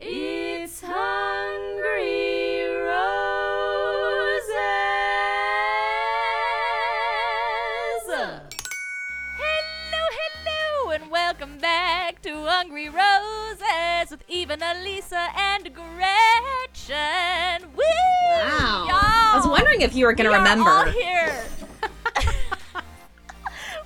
It's Hungry Roses. Hello, hello, and welcome back to Hungry Roses with Elisa, and Gretchen. Wondering if you were going to remember. All here.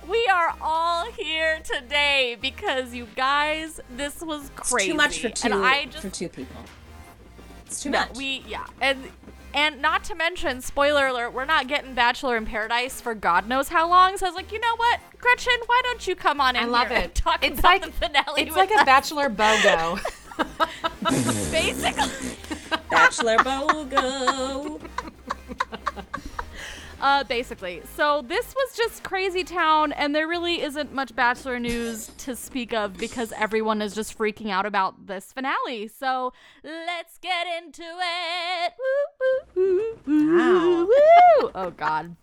we are all here today because you guys, this was crazy. It's too much for two, And I just for two people. It's too no, much. we yeah, and and not to mention, spoiler alert, we're not getting Bachelor in Paradise for God knows how long. So I was like, you know what, Gretchen, why don't you come on in I love here and it. talk It's about like the finale? It's like a bachelor BOGO. basically. Bachelor Bogo. Uh, basically. So this was just crazy town, and there really isn't much Bachelor news to speak of because everyone is just freaking out about this finale. So let's get into it. Woo, woo, woo, Wow. Oh God.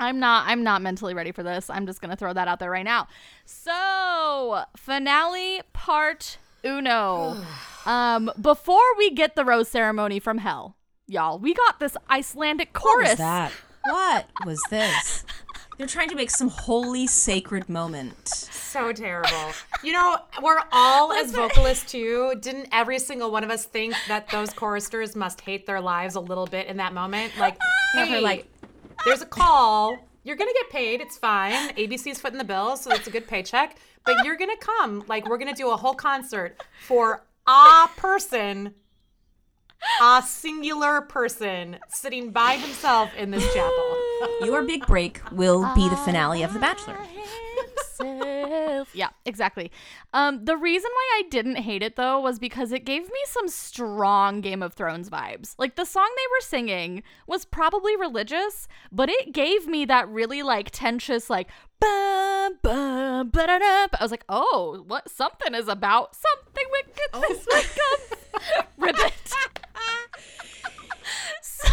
I'm not I'm not mentally ready for this. I'm just gonna throw that out there right now. So finale part uno. um before we get the rose ceremony from hell, y'all, we got this Icelandic chorus. What was this? They're trying to make some holy sacred moment. so terrible. You know, we're all as vocalists too. Didn't every single one of us think that those choristers must hate their lives a little bit in that moment? Like, hey, like- there's a call. You're gonna get paid. It's fine. ABC's footing the bill, so it's a good paycheck. But you're gonna come. Like, we're gonna do a whole concert for a person, a singular person sitting by himself in this chapel. Your big break will be the finale of The Bachelor. himself. yeah, exactly. Um, the reason why I didn't hate it though was because it gave me some strong Game of Thrones vibes. Like the song they were singing was probably religious, but it gave me that really like tensious like bum bum ba-da-da. I was like, oh, what something is about something wicked this way comes. Ribbit. so,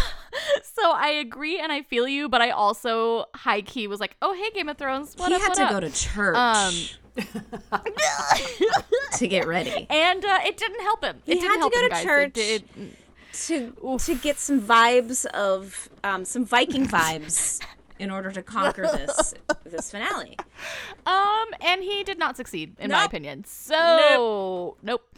so I agree and I feel you, but I also high key was like, oh hey Game of Thrones, what he up, had what to up? go to church Um, to get ready. and uh, it didn't help him. It He didn't had to go him, to guys. It church. did- to to get some vibes of um, some Viking vibes in order to conquer this this finale. um, and he did not succeed, in my opinion. So nope.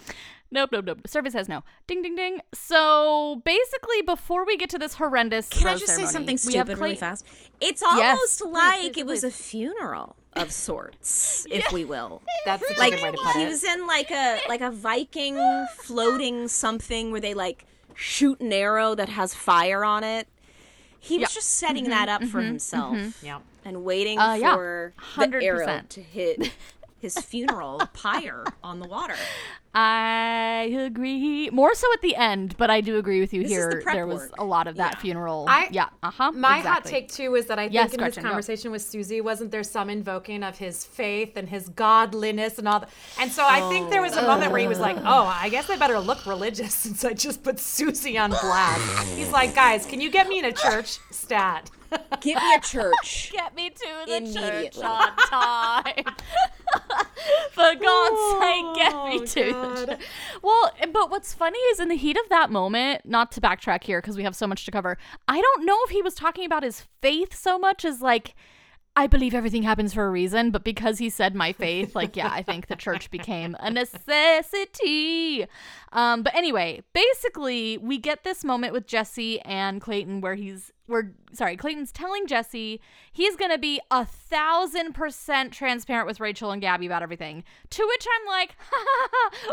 Nope, nope, nope. Service says no. Ding, ding, ding. So basically, before we get to this horrendous, Can I rose just say something we have stupid really fast? It's Yes, almost please, like please, it was please. a funeral of sorts, if we will. That's such Like a way to put he it. was in like a like a Viking floating something where they like shoot an arrow that has fire on it. He was Yeah. just setting that mm-hmm. up for mm-hmm. himself mm-hmm. yeah. and waiting Uh, yeah. for the arrow 100%. to hit his funeral pyre on the water. I agree. More so at the end, but I do agree with you This here. the there was work. a lot of that funeral. I- yeah. Uh huh. My exactly. hot take too is that I think Yes, in Gretchen, his go. conversation with Susie, wasn't there some invoking of his faith and his godliness and all that? And so I think there was a moment where he was like, "Oh, I guess I better look religious since I just put Susie on blast." He's like, "Guys, can you get me in a church stat?" Get me a church. Get me to the church on time. For God's sake, get me to the church. Well, but what's funny is in the heat of that moment, not to backtrack here because we have so much to cover, I don't know if he was talking about his faith so much as like, I believe everything happens for a reason, but because he said my faith, like, yeah, I think the church became a necessity. Um, but anyway, basically, we get this moment with Jesse and Clayton where he's, we're sorry, Clayton's telling Jesse he's gonna be a thousand percent transparent with Rachel and Gabby about everything. To which I'm like,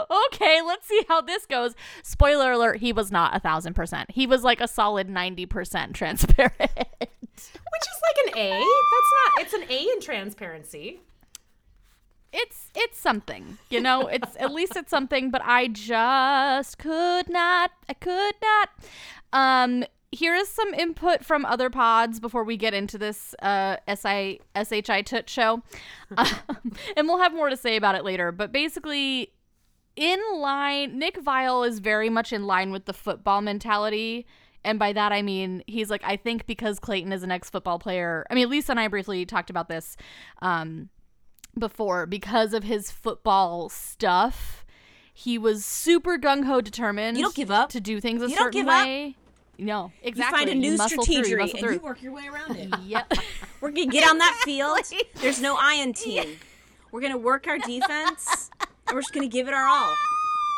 okay, let's see how this goes. Spoiler alert: he was not a thousand percent. He was like a solid ninety percent transparent. Which is like an A. That's not. It's an A in transparency. it's it's something you know it's at least it's something but i just could not i could not um here is some input from other pods before we get into this uh si shi toot show um, and we'll have more to say about it later but basically in line Nick Viall is very much in line with the football mentality And by that I mean he's like, I think because Clayton is an ex football player. I mean, Lisa and I briefly talked about this um, before because of his football stuff. He was super gung ho determined. You don't give up. to do things a You certain way. up. No, You find a new muscle through, you strategy and through. you work your way around it. Yep. We're gonna get on that field. There's no team. We're gonna work our defense, and we're just gonna give it our all.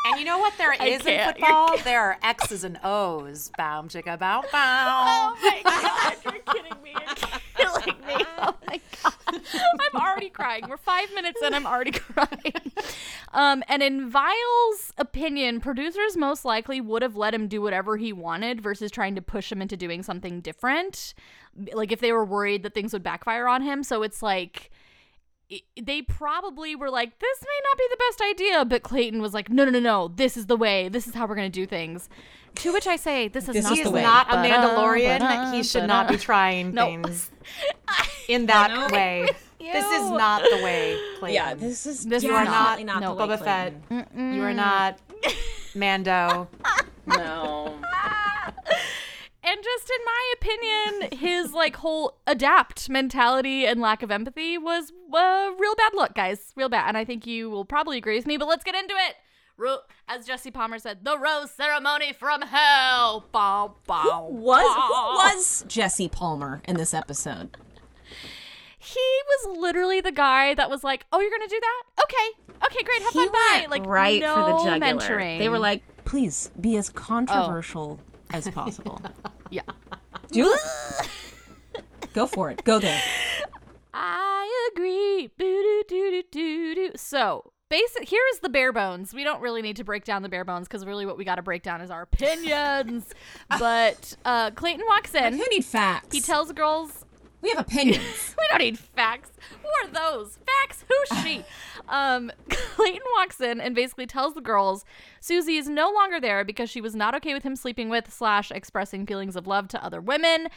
And you know what there is in football? There are X's and O's. Bow, chicka, bow, bow. Oh my god, you're kidding me. You're killing me. Oh my god. I'm already crying. We're five minutes in, I'm already crying. Um, and in Viall's opinion, producers most likely would have let him do whatever he wanted versus trying to push him into doing something different. Like if they were worried that things would backfire on him. So it's like they probably were like, this may not be the best idea, but Clayton was like, no, no, no, no, this is the way. This is how we're going to do things. To which I say, this is This not is He the is way. not a Ba-da, Mandalorian. ba-da, He should not be ba-da. trying No. things in that way. This is not the way, Clayton. Yeah, this is This is definitely not- not, no. the way Boba Fett. Clayton. You are not Mando. No. And just in my opinion, his like whole adapt mentality and lack of empathy was uh, real bad look, guys. Real bad. And I think you will probably agree with me, but let's get into it. Ro- As Jesse Palmer said, the rose ceremony from hell. Bow, bow, Was bow. who was Jesse Palmer in this episode? He was literally the guy that was like, "Oh, you're gonna do that? Okay, okay, great, have He fun, bye." Like right no for the jugular. mentoring. They were like, please be as controversial as possible. "Yeah, Do it. Go for it. Go there. I agree." So. Basic, here is the bare bones. We don't really need to break down the bare bones because really what we got to break down is our opinions. but uh, Clayton walks in. Who need facts? He tells girls, we have opinions. we don't need facts. Who are those? Facts? Who's she? um, Clayton walks in and basically tells the girls Susie is no longer there because she was not okay with him sleeping with slash expressing feelings of love to other women.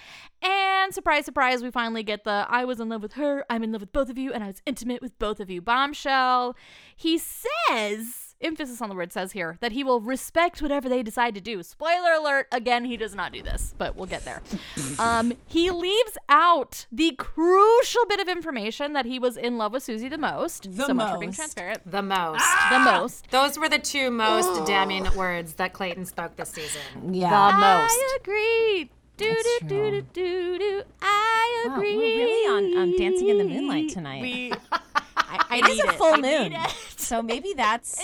And surprise, surprise, we finally get the I was in love with her, I'm in love with both of you, and I was intimate with both of you bombshell. He says emphasis on the word says here that he will respect whatever they decide to do. Spoiler alert, again, he does not do this, but we'll get there. um, he leaves out the crucial bit of information that he was in love with Susie the most. The so much for being most. transparent. The most. The most. Those were the two most damning words that Clayton spoke this season. Yeah. The most. I agree. Do do That's do do do do. I Wow, we're really on- on Dancing in the Moonlight tonight. We, I, I It is need a full I need moon, it. so maybe that's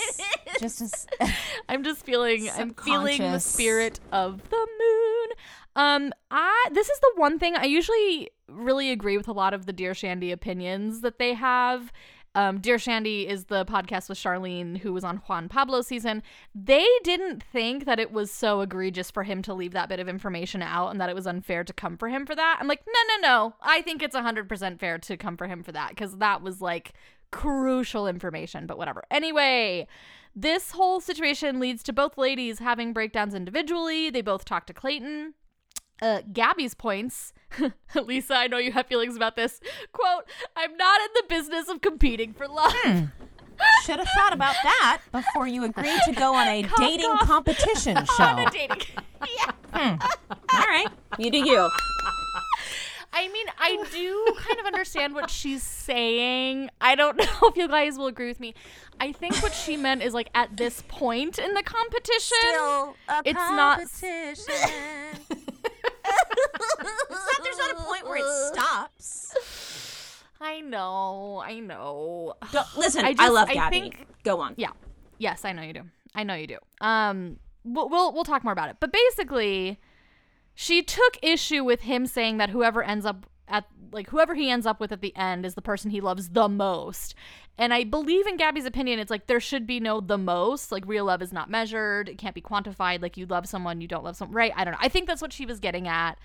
just as. I'm just feeling I'm feeling the spirit of the moon. Um I this is the one thing I usually really agree with a lot of the Dear Shandy opinions that they have. Um, Dear Shandy is the podcast with Sharleen, who was on Juan Pablo season. They didn't think that it was so egregious for him to leave that bit of information out and that it was unfair to come for him for that. I'm like, no, no, no. I think it's 100% fair to come for him for that because that was like crucial information, but whatever. Anyway, this whole situation leads to both ladies having breakdowns individually. They both talk to Clayton. Uh, Gabby's points, Lisa, I know you have feelings about this. Quote, I'm not in the business of competing for love. Should have thought about that before you agreed to go on a dating cough. competition On show. a dating. yeah. All right, you do you. I mean, I do kind of understand what she's saying. I don't know if you guys will agree with me. I think what she meant is like at this point in the competition, it's not. There's not a point where it stops. I know, I know. Don't, listen, I I, just- love I Gabby. think- Go on. Yeah. Yes, I know you do. I know you do. Um, we'll, we'll we'll talk more about it. But basically, she took issue with him saying that whoever ends up at like whoever he ends up with at the end is the person he loves the most. And I believe in Gabby's opinion, it's like there should be no the most. Like real love is not measured. It can't be quantified. Like you love someone, you don't love someone. Right? I don't know. I think that's what she was getting at.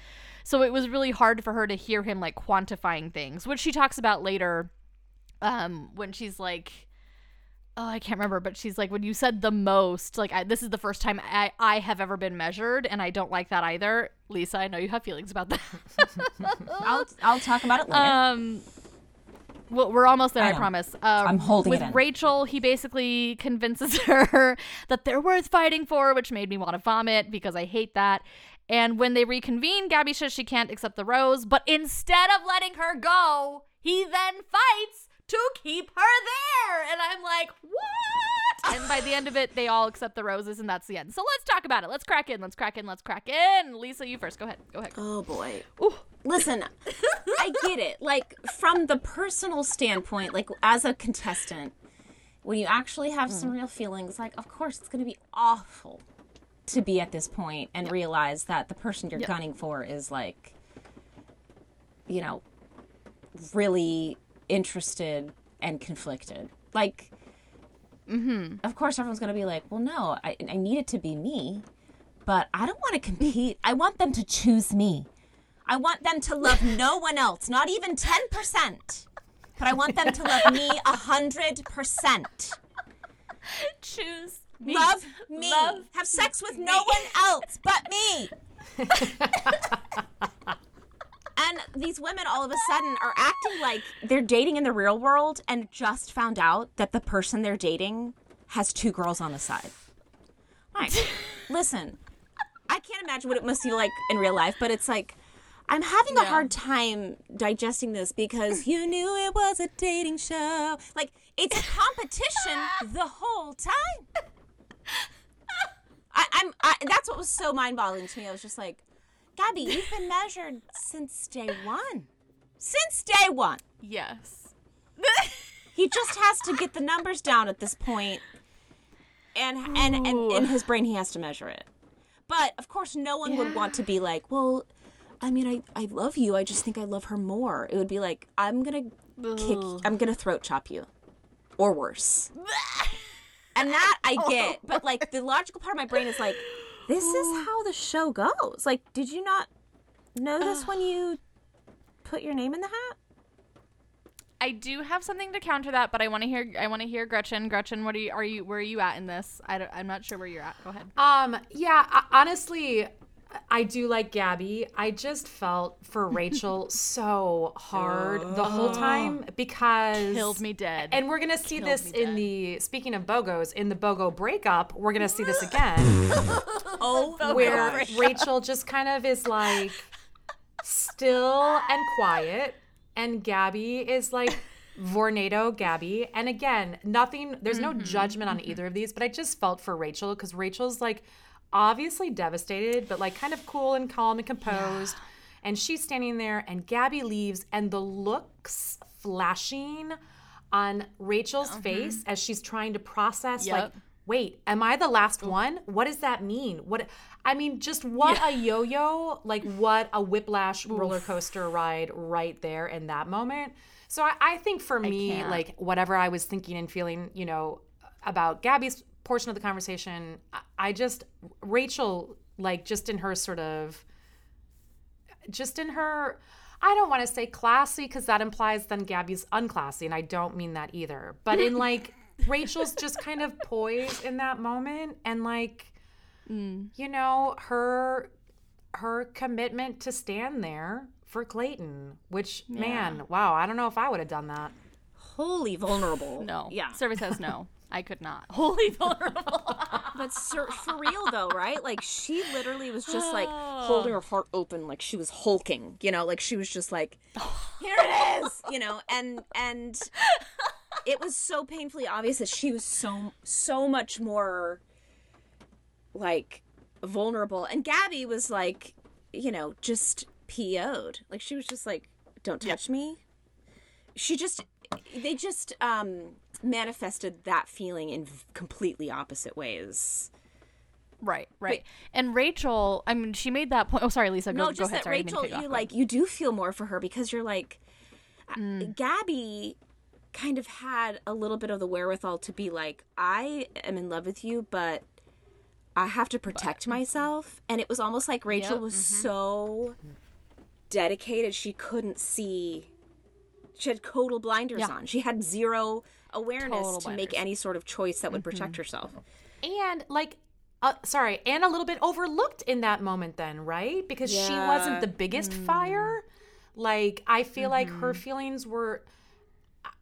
So it was really hard for her to hear him like quantifying things, which she talks about later um when she's like oh i can't remember but she's like when you said the most like I, this is the first time I, I have ever been measured and i don't like that either lisa i know you have feelings about that I'll I'll talk about it later. um well, we're almost there, I I, promise. Uh, I'm holding With. Rachel, he basically convinces her that they're worth fighting for, which made me want to vomit because I hate that. And when they reconvene, Gabby says she can't accept the rose, but instead of letting her go, he then fights to keep her there. And I'm like, what? And by the end of it, they all accept the roses, and that's the end. So let's talk about it. Let's crack in. Let's crack in. Let's crack in. Lisa, you first. Go ahead. Go ahead. Oh boy. Ooh. Listen, I get it. Like from the personal standpoint, like as a contestant, when you actually have some mm. real feelings, like of course it's going to be awful to be at this point and realize that the person you're gunning for is like you know really interested and conflicted. Like mm-hmm. of course everyone's going to be like, "Well, no, I I need it to be me." But I don't want to compete. I want them to choose me. I want them to love no one else, not even 10%. But I want them to love me 100%. Choose me. Love me. Love Have sex with no one else but me. and these women all of a sudden are acting like they're dating in the real world and just found out that the person they're dating has two girls on the side. Like, listen, I can't imagine what it must feel like in real life, but it's like I'm having a hard time digesting this because you knew it was a dating show. Like it's a competition the whole time. I, I'm. I, that's what was so mind-boggling to me. I was just like, Gabby, you've been measured since day one. Since day one. Yes. He just has to get the numbers down at this point, and and, and Ooh. in his brain he has to measure it. But of course, no one would want to be like, well, I mean, I I love you. I just think I love her more. It would be like, I'm gonna kick, I'm gonna throat chop you, or worse. and that I oh. get, but like the logical part of my brain is like, this is how the show goes. Like, did you not know this when you put your name in the hat? I do have something to counter that, but I want to hear. I want to hear Gretchen. Gretchen, what are you? Are you? Where are you at in this? I don't, I'm not sure where you're at. Go ahead. Um, yeah, I- honestly, I do like Gabby. I just felt for Rachel so hard the whole time because Killed me dead. And we're gonna see Killed this in dead. the speaking of Bogos in the Bogo breakup. We're gonna see this again, Oh, where Rachel just kind of is like still and quiet, and Gabby is like. Vornado, Gabby, and again, nothing. There's no mm-hmm. judgment on mm-hmm. either of these, but I just felt for Rachel because Rachel's like obviously devastated, but like kind of cool and calm and composed. And she's standing there, and Gabby leaves, and the looks flashing on Rachel's face as she's trying to process, like, wait, am I the last one? What does that mean? What I mean, just what a yo-yo, like what a whiplash roller coaster ride right there in that moment. So I, I think for me, like whatever I was thinking and feeling, you know, about Gabby's portion of the conversation, I, I just Rachel, like just in her sort of just in her I don't want to say classy because that implies then Gabby's unclassy, and I don't mean that either. But in like Rachel's just kind of poised in that moment, and like mm. you know her her commitment to stand there for Clayton, which man, wow, I don't know if I would have done that. Holy vulnerable. no. Yeah. Service says no. I could not. Holy vulnerable. But sir, for real though, right? Like she literally was just like holding her heart open, like she was hulking. You know, like she was just like, "Here it is," you know, and and it was so painfully obvious that she was so so much more like vulnerable, and Gabby was like, you know, just PO'd. Like she was just like, "Don't touch me." She just they just um manifested that feeling in completely opposite ways. right. Right. and Rachel. I mean, she made that point. Oh, sorry, Lisa. Go, no, go just ahead. that Sorry, I didn't mean Rachel, you like you do feel more for her because you're like Mm. Gabby kind of had a little bit of the wherewithal to be like, I am in love with you, but I have to protect myself. And it was almost like Rachel Yep, was mm-hmm. so dedicated she couldn't see she had total blinders Yeah. on. She had zero awareness Total to make blinders. Mm-hmm. any sort of choice that would protect herself. and like uh, sorry and a little bit overlooked in that moment then right because she wasn't the biggest fire like i feel like her feelings were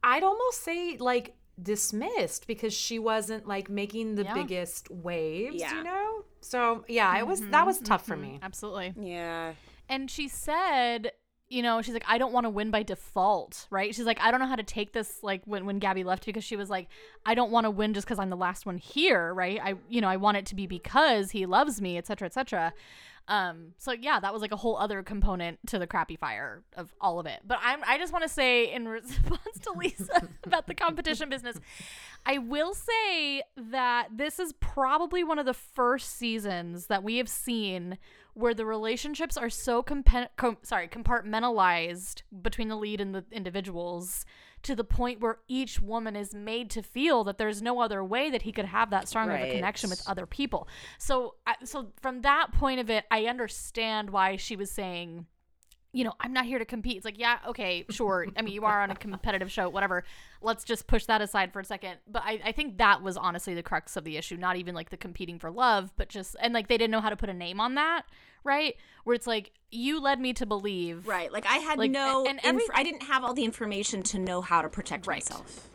i'd almost say like dismissed because she wasn't like making the Yeah. biggest waves, Yeah. you know? So, yeah, it was that was tough for me. Absolutely. Yeah. And she said, you know, she's like, I don't want to win by default, right? She's like, I don't know how to take this, like when when Gabby left, because she was like, I don't want to win just because I'm the last one here, right? I, you know, I want it to be because he loves me, et cetera, et cetera. Um, so yeah, that was like a whole other component to the crappy fire of all of it. But I'm, I just want to say in response to Lisa about the competition business, I will say that this is probably one of the first seasons that we have seen where the relationships are so compa- com- sorry compartmentalized between the lead and the individuals to the point where each woman is made to feel that there's no other way that he could have that strong of a connection with other people. So, so from that point of it, I understand why she was saying you know, I'm not here to compete. It's like, yeah, okay, sure. I mean, you are on a competitive show, whatever. Let's just push that aside for a second. But I, I think that was honestly the crux of the issue. Not even like the competing for love, but just, and like they didn't know how to put a name on that, right? Where it's like, you led me to believe. Right. Like I had Like, no and inf- every- I didn't have all the information to know how to protect Right. myself.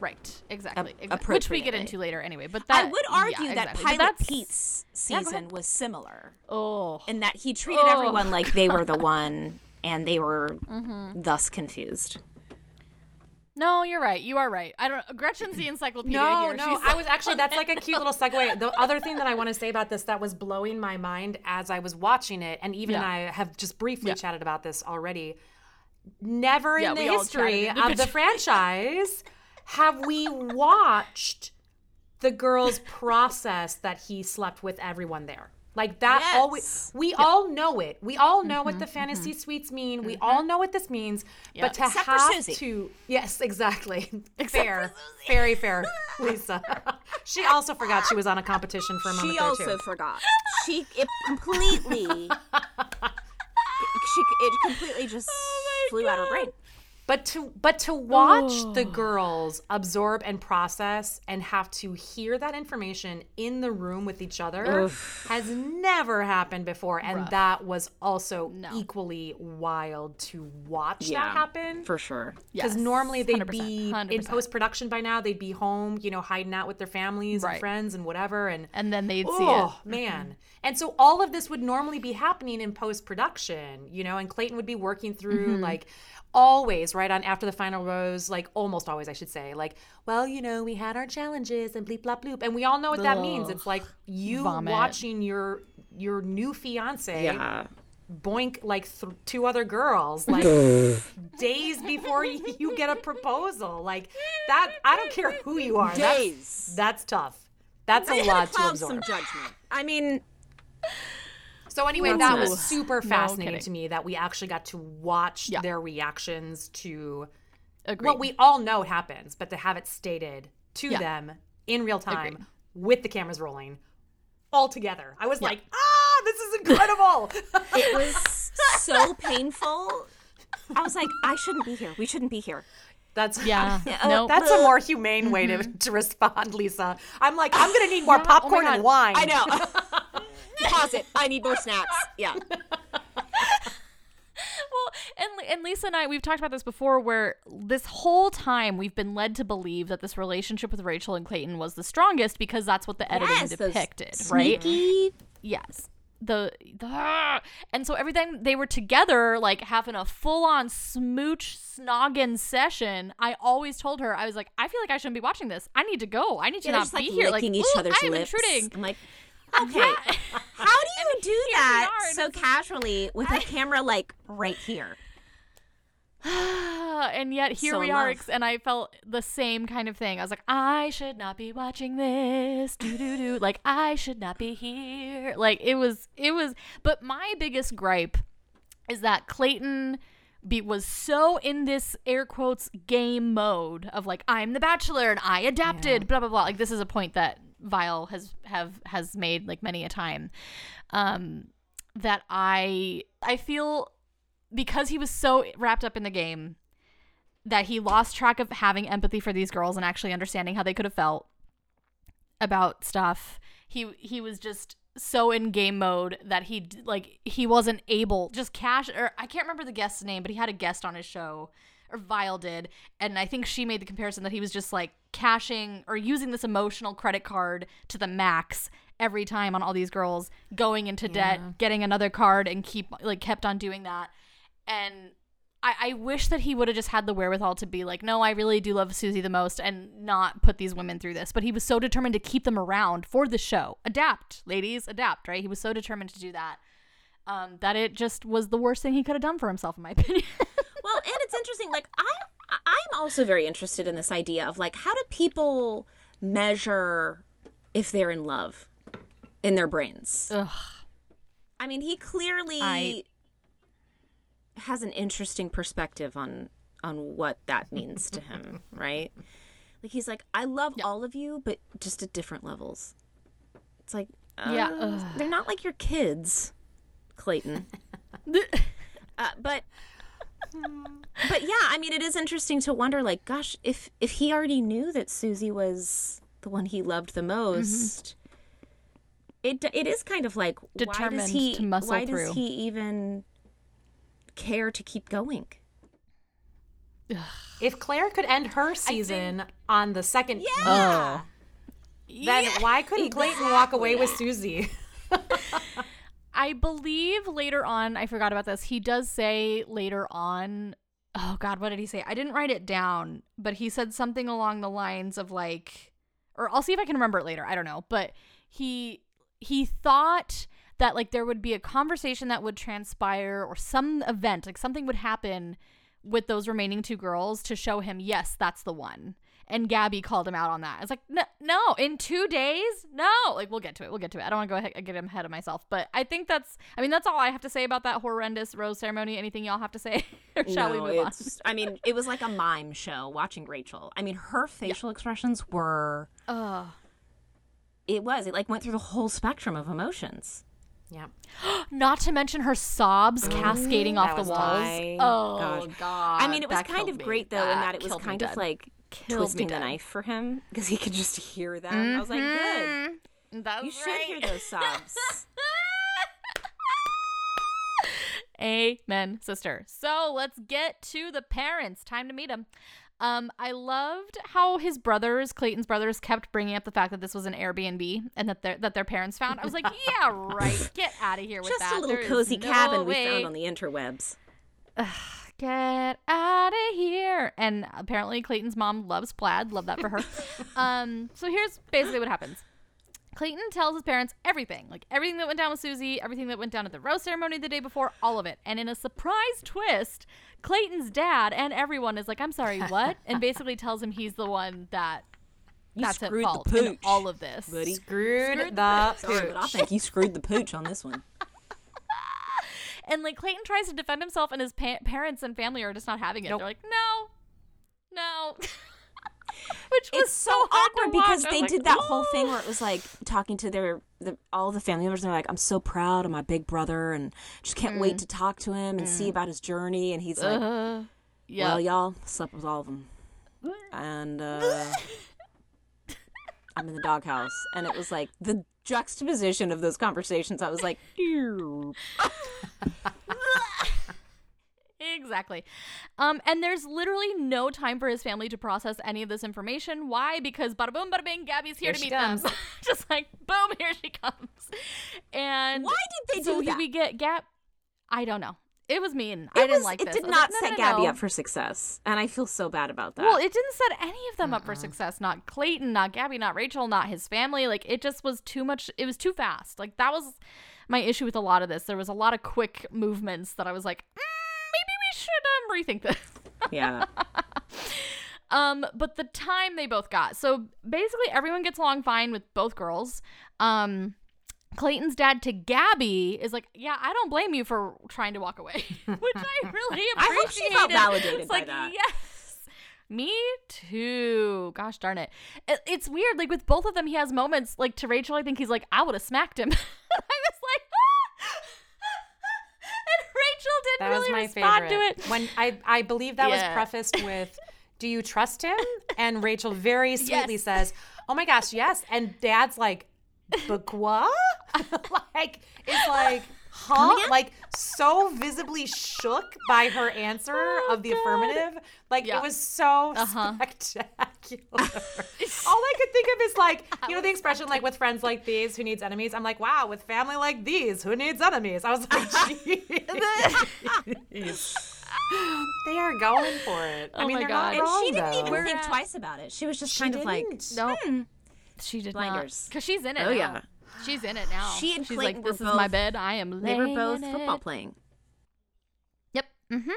Right. Exactly. Ap- exactly. Which we get into later anyway. But that, I would yeah, argue that exactly. Pilot Pete's season ahead. was similar Oh. in that he treated Oh. everyone like they were the one and they were Mm-hmm. thus confused. No, you're right. You are right. I don't Gretchen's the encyclopedia No, here. no, She's I was actually that's like a cute little segue. The other thing that I want to say about this that was blowing my mind as I was watching it, and even Yeah. I have just briefly Yeah. chatted about this already. Never Yeah, in the we all history chatted of the franchise have we watched the girls process that he slept with everyone there. Like that Yes. always we all know it. We all know what the Mm-hmm, fantasy suites mean. We all know what this means. But to Except have to Yes, exactly. fair. Very fair, Lisa. she also forgot she was on a competition for a moment She also too. forgot. She it completely she it completely just flew out of her brain. But to but to watch the oh. girls absorb and process and have to hear that information in the room with each other has never happened before, and that was also equally wild to watch that happen. For sure. Because Yes, normally they'd 100%, be in post production by now. They'd be home, you know, hiding out with their families and friends and whatever. And and then they'd see it. oh it. man! Mm-hmm. And so all of this would normally be happening in post production, you know. And Clayton would be working through Mm-hmm. like always right on after the final rose, like almost always, I should say. Like, well, you know, we had our challenges and bleep blop bloop, and we all know what that means. It's like you Vomit. watching your your new fiance Yeah. boink like th- two other girls like days before you, get a proposal like that i don't care who you are that's, Days. that's tough that's a lot to absorb some judgment. I mean, so anyway that was super fascinating kidding. to me that we actually got to watch Yeah. their reactions to Agreed. what we all know happens but to have it stated to Yeah. them in real time Agreed. with the cameras rolling all together i was like ah this is incredible it was so painful. I was like, I shouldn't be here. We shouldn't be here. That's Yeah. oh, Nope. That's a more humane way to, mm-hmm. to respond, Lisa. I'm like, I'm gonna need more oh popcorn and wine. I know. Pause it. I need more snacks. Yeah. Well, and and Lisa and I we've talked about this before where this whole time we've been led to believe that this relationship with Rachel and Clayton was the strongest because that's what the editing Yes, depicted, right? Sneaky. Yes. The, the and so every time they were together, like having a full on smooch snogging session, I always told her I was like, I feel like I shouldn't be watching this. I need to go. I need to Yeah, not just like be here. Like each "Ooh, other's I am lips. intruding. I'm like, okay. Yeah. How do you do that so casually with a camera like right here? and yet here So we are and i felt the same kind of thing. I was like i should not be watching this. Do do do. Like i should not be here. Like it was it was but my biggest gripe is that clayton be, was so in this air quotes game mode of like i'm the bachelor and i adapted blah blah blah. Like this is a point that Viall has have has made like many a time. Um that i i feel because he was so wrapped up in the game that he lost track of having empathy for these girls and actually understanding how they could have felt about stuff. He he was just so in game mode that he like he wasn't able just cash or I can't remember the guest's name, but he had a guest on his show or Viall did, and I think she made the comparison that he was just like cashing or using this emotional credit card to the max every time on all these girls, going into debt, getting another card, and keep like kept on doing that. And I, I wish that he would have just had the wherewithal to be like, no, I really do love Susie the most and not put these women through this. But he was so determined to keep them around for the show. Adapt, ladies, adapt, right? He was so determined to do that. Um, that it just was the worst thing he could have done for himself, in my opinion. Well, and it's interesting. Like I, I'm also very interested in this idea of like how do people measure if they're in love in their brains? Ugh. I mean, he clearly I- has an interesting perspective on on what that means to him, right? Like he's like, I love all of you, but just at different levels. It's like, uh, Yeah, ugh. they're not like your kids, Clayton. uh, but but yeah, I mean, it is interesting to wonder, like, gosh, if if he already knew that Susie was the one he loved the most, it it is kind of like why does he to muscle why through. does he even care to keep going? If Clare could end her season on the second, Oh. then why couldn't Clayton walk away with Susie? I believe later on, I forgot about this. He does say later on, oh God, what did he say? I didn't write it down, but he said something along the lines of like, or I'll see if I can remember it later. I don't know, but he he thought that like there would be a conversation that would transpire or some event, like something would happen with those remaining two girls to show him, yes, that's the one. And Gabby called him out on that. It's like, no, no, in two days, no. Like, we'll get to it. We'll get to it. I don't want to go ahead get him ahead of myself, but I think that's. I mean, that's all I have to say about that horrendous rose ceremony. Anything y'all have to say, or shall we No, move on? I mean, it was like a mime show watching Rachel. I mean, her facial expressions were. Ugh. It was. It like went through the whole spectrum of emotions. Yeah. Not to mention her sobs mm-hmm. cascading off the walls. Oh gosh. god! I mean, it was that kind of me. great though, in that it was kind of dead. like twisting the knife for him because he could just hear them. I was like, good. Mm-hmm. That's You should right. hear those sobs. Amen, sister. So let's get to the parents. Time to meet them. Um, I loved how his brothers, Clayton's brothers, kept bringing up the fact that this was an Airbnb and that their that their parents found. I was like, yeah, right. Get out of here with just that. Just a little There cozy no cabin we way. found on the interwebs. Get out of here. And apparently Clayton's mom loves plaid. Love that for her. um, so here's basically what happens. Clayton tells his parents everything, like everything that went down with Susie, everything that went down at the rose ceremony the day before, all of it. And in a surprise twist, Clayton's dad and everyone is like, "I'm sorry, what?" and basically tells him he's the one that that's at screwed the fault in pooch, all of this. buddy. Screwed, Screwed the Sorry, but I think you screwed the pooch on this one. And like Clayton tries to defend himself, and his pa- parents and family are just not having it. Nope. They're like, "No, no." Which was It's so hard awkward because watch. I was they like, did that whole thing where it was like talking to their the, all the family members and they're like, "I'm so proud of my big brother and just can't wait to talk to him and see about his journey." And he's like, Uh, yeah. "Well, y'all slept with all of them, and uh, I'm in the doghouse." And it was like the juxtaposition of those conversations. I was like, "Ew." Exactly. Um, and there's literally no time for his family to process any of this information. Why? Because bada boom, bada bing, Gabby's here, Here to meet them. Just like boom, here she comes. And Why did they so do that? we get Gab. I don't know. It was mean. It I didn't was- like it this. did not like, no, set no, Gabby no. up for success, and I feel so bad about that. Well, it didn't set any of them up for success. Not Clayton, not Gabby, not Rachel, not his family. Like it just was too much. It was too fast. Like that was my issue with a lot of this. There was a lot of quick movements that I was like, mm, should um rethink this. yeah. Um, but the time they both got. So basically everyone gets along fine with both girls. Um Clayton's dad to Gabby is like, "Yeah, I don't blame you for trying to walk away," which I really appreciated. I hope she felt validated it's by like, that. Yes, me too. Gosh darn it. it. It's weird. Like with both of them, he has moments. Like to Rachel, I think he's like, "I would have smacked him." I was Rachel didn't That was really my respond favorite. to it. When I I believe that was prefaced with, "Do you trust him?" And Rachel very sweetly Yes. says, "Oh my gosh, yes." And Dad's like, "But what?" like it's like huh? Like so visibly shook by her answer of the affirmative. Like Yeah. it was so Uh-huh. spectacular. All I could think of is like, you know, the expression like with friends like these, who needs enemies? I'm like, wow, with family like these, who needs enemies? I was like, jeez. they are going for it. I Oh mean, my God. not And wrong she didn't though. even We're think at- twice about it. She was just She kind of like, didn't. No, she did Blinders. not. Cause she's in it. Oh, now. yeah. She's in it now. She and she's Clayton like, were "This is my both- bed. I am." they were both football it." playing. Yep. Mm-hmm.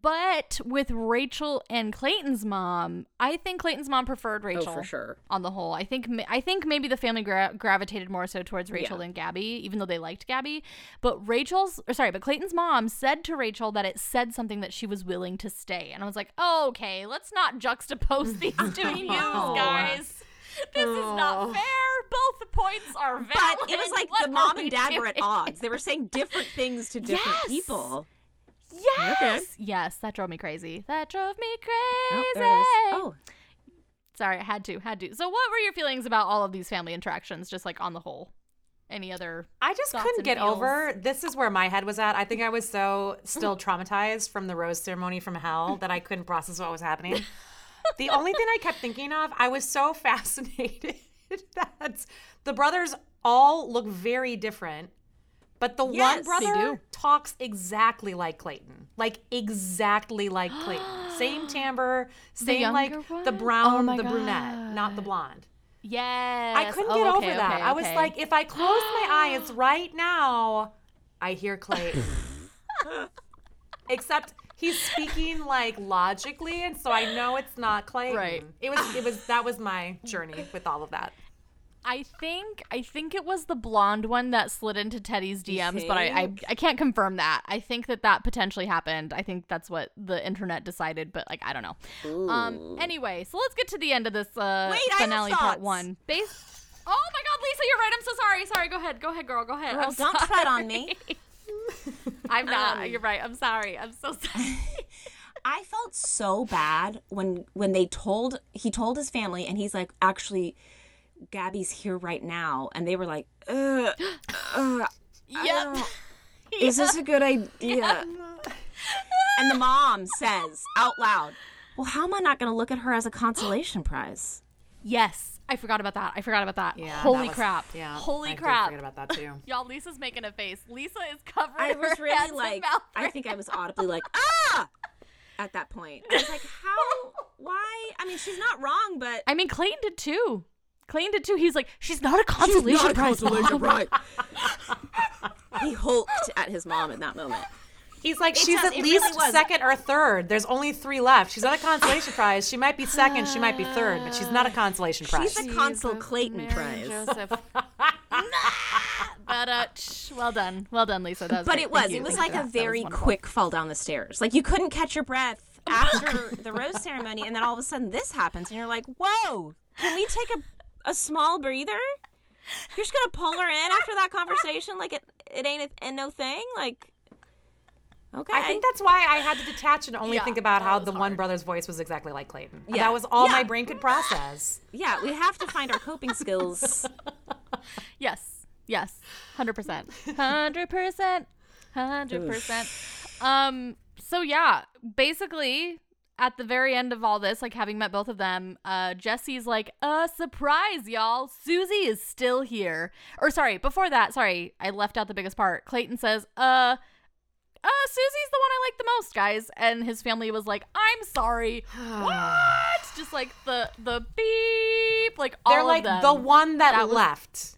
But with Rachel and Clayton's mom, I think Clayton's mom preferred Rachel. for sure. On the whole, I think I think maybe the family gra- gravitated more so towards Rachel Yeah. than Gabby, even though they liked Gabby. But Rachel's, or sorry, but Clayton's mom said to Rachel that it said something that she was willing to stay, and I was like, oh, okay, let's not juxtapose these two views, guys. This is Oh. not fair. Both points are valid. But it was like What the mom and dad were at odds. They were saying different things to different Yes. people. Yes. Yes, that drove me crazy. That drove me crazy. Oh, there it is. Oh, Sorry, I had to, had to. So, what were your feelings about all of these family interactions, just like on the whole? Any other? I just couldn't and get feels? over. This is where my head was at. I think I was so still mm-hmm. traumatized from the rose ceremony from hell that I couldn't process what was happening. the only thing I kept thinking of, I was so fascinated that the brothers all look very different. But the Yes, one brother talks exactly like Clayton. Like exactly like Clayton. Same timbre, same like one? the brown, Oh the brunette, not the blonde. Yes. I couldn't Oh, get okay, over that. okay, I was like, if I close my eyes right now, I hear Clayton. Except he's speaking like logically, and so I know it's not Clayton. Right. It was. It was. That was my journey with all of that. I think I think it was the blonde one that slid into Teddi's DMs, but I, I? I can't confirm that. I think that that potentially happened. I think that's what the internet decided, but like I don't know. Um. Anyway, so let's get to the end of this uh, Wait, I have finale part thoughts. one. Base. Oh my God, Lisa, you're right. I'm so sorry. Sorry. Go ahead. Go ahead, girl. Go ahead. Girl, I'm don't sorry. tread on me. I'm not. Um, you're right. I'm sorry. I'm so sorry. I felt so bad when when they told he told his family and he's like actually Gabby's here right now and they were like uh, uh, yep. is this a good idea and the mom says out loud well how am I not going to look at her as a consolation prize Yes. I forgot about that. I forgot about that. Yeah. Holy that was- crap. Yeah. Holy crap! I did crap. forget about that too. Y'all, Lisa's making a face. Lisa is covering I was her really hands like and mouth I think I was audibly like ah at that point I was like how why I mean she's not wrong but I mean, Clayton did too. Clayton did too. He's like, she's not a consolation prize. Mom." right he hulked at his mom in that moment He's like, It she's does- at least really second or third. There's only three left. She's not a consolation prize. She might be second. She might be third, but she's not a consolation prize. She's a Consul Jesus, Clayton Mary prize. But uh, shh, well done, well done, Lisa. That was But great. it was. Thank you. It was Thank like a that. That very wonderful. quick fall down the stairs. Like you couldn't catch your breath after the rose ceremony, and then all of a sudden this happens, and you're like, "Whoa! Can we take a a small breather? You're just gonna pull her in after that conversation? Like it it ain't a, a no thing? Like okay? I think that's why I had to detach and only Yeah, think about how was the one brother's voice was exactly like Clayton. Yeah. That was all Yeah. my brain could process. yeah, we have to find our coping skills. Yes, yes, hundred percent, hundred percent, hundred percent. Um. So yeah, basically, at the very end of all this, like having met both of them, uh, Jesse's like, "Uh, surprise, y'all! Susie is still here." Or sorry, before that, sorry, I left out the biggest part. Clayton says, "Uh." Uh, Susie's the one I like the most, guys. And his family was like, "I'm sorry, what?" Just like the the beep, like all They're of like them. the one that, That was- left.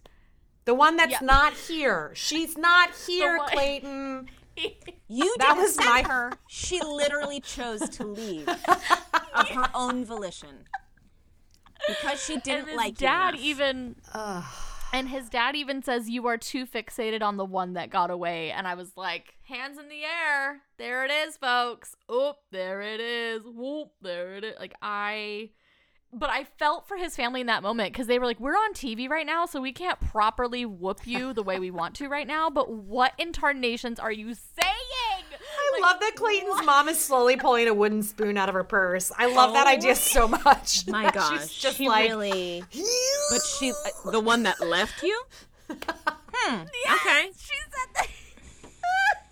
The one that's Yeah. not here. She's not here, one- Clayton. You That didn't was send my- her. She literally chose to leave of her own volition because she didn't his like you dad enough. even and his dad even says you are too fixated on the one that got away. And i was like hands in the air. There it is folks. Oop there it is. Whoop there it is. Like i but i felt for his family in that moment because they were like we're on tv right now so we can't properly whoop you the way we want to right now but what incarnations are you saying I love that Clayton's mom is slowly pulling a wooden spoon out of her purse. I love that idea so much. My gosh, She's just she like, really. But she, uh, the one that left you. Hmm. Okay. she said that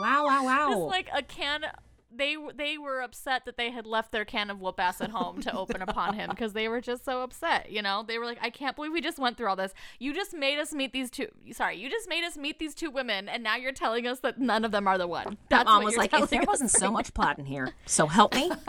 Wow, wow, wow. Just like a can. They they were upset that they had left their can of whoop ass at home to open upon him because they were just so upset. You know, they were like, I can't believe we just went through all this. You just made us meet these two. Sorry, you just made us meet these two women, and now you're telling us that none of them are the one. That's Mom was like, telling if there wasn't so much plot in here, so help me.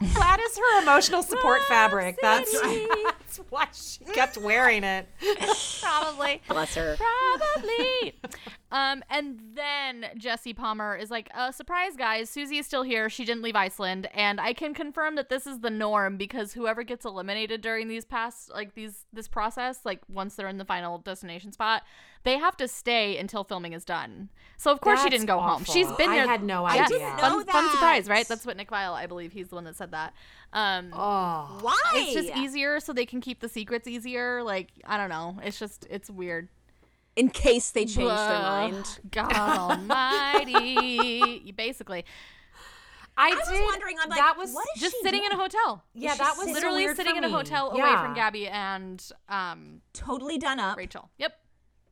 Plaid is her emotional support ah, fabric. That's, that's why she kept wearing it. probably. Bless her. Probably. um, and then Jesse Palmer is like, uh, surprise, guys. Susie is still here. She didn't leave Iceland, and I can confirm that this is the norm because whoever gets eliminated during these past, like these this process, like once they're in the final destination spot, they have to stay until filming is done. So of course she didn't go home. She's been there. I there. had no Yes, idea. Fun, know fun surprise, right? That's what Nick Viall, I believe, he's the one that said that. Um, Oh. Why? it's just easier so they can keep the secrets easier. Like I don't know. It's just it's weird. In case they change their mind. God Almighty. Basically, I, was did. wondering, I'm like, that was what is just she sitting in a hotel. yeah. That was sit- so Literally sitting in a me. hotel away from Gabby and um Totally done up. Rachel. Yep.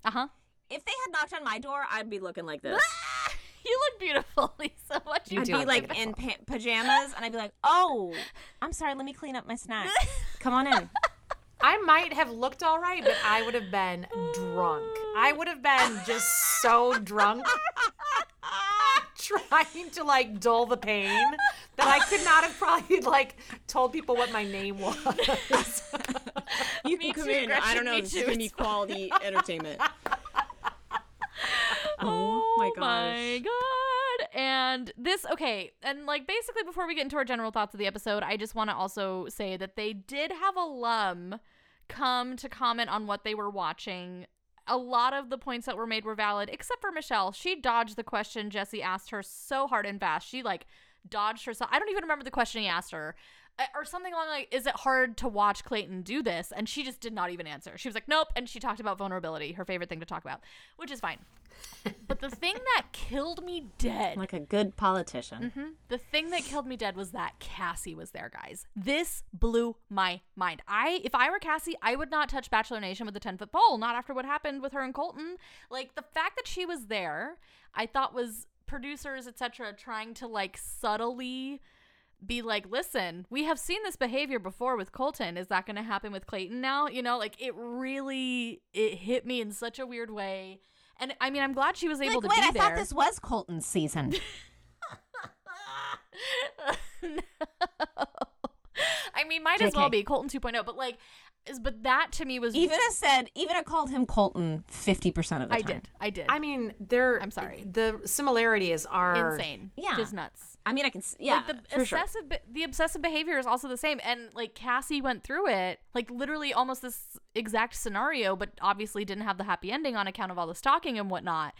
Uh huh. If they had knocked on my door, I'd be looking like this. You look beautiful, Lisa. What you You I'd do be like in pa- pajamas, and I'd be like, "Oh, I'm sorry. Let me clean up my snack. Come on in." I might have looked all right, but I would have been drunk. I would have been just so drunk, trying to like dull the pain that I could not have probably like told people what my name was. You can Me come too, in. Gretchen, me too. It's quality entertainment. Oh my oh my god. And this okay, and like basically before we get into our general thoughts of the episode, I just want to also say that they did have alum come to comment on what they were watching. A lot of the points that were made were valid, except for Michelle. She dodged the question Jesse asked her so hard and fast. She like dodged herself. I don't even remember the question he asked her. Uh, Or something along like, is it hard to watch Clayton do this? And she just did not even answer. She was like, nope. And she talked about vulnerability, her favorite thing to talk about, which is fine. But the thing that killed me dead, Like a good politician. the thing that killed me dead was that Cassie was there, guys. This blew my mind. I, if I were Cassie, I would not touch Bachelor Nation with a 10 foot pole, not after what happened with her and Colton. Like, the fact that she was there, I thought was producers, etc., trying to like subtly be like, listen, we have seen this behavior before with Colton. Is that going to happen with Clayton now? You know, like it really it hit me in such a weird way. And I mean, I'm glad she was able Like, to wait, be I there. thought this was Colton's season. I mean, might as well be Colton 2.0, but like, is but that to me was Even I said, even I called him Colton fifty percent of the I time. I did, I did. I mean, they're. I'm sorry. The similarities are insane, Yeah. just nuts. I mean, I can. s- Yeah, like the for sure. obsessive, be- the obsessive behavior is also the same, and like Cassie went through it, like literally almost this exact scenario, but obviously didn't have the happy ending on account of all the stalking and whatnot.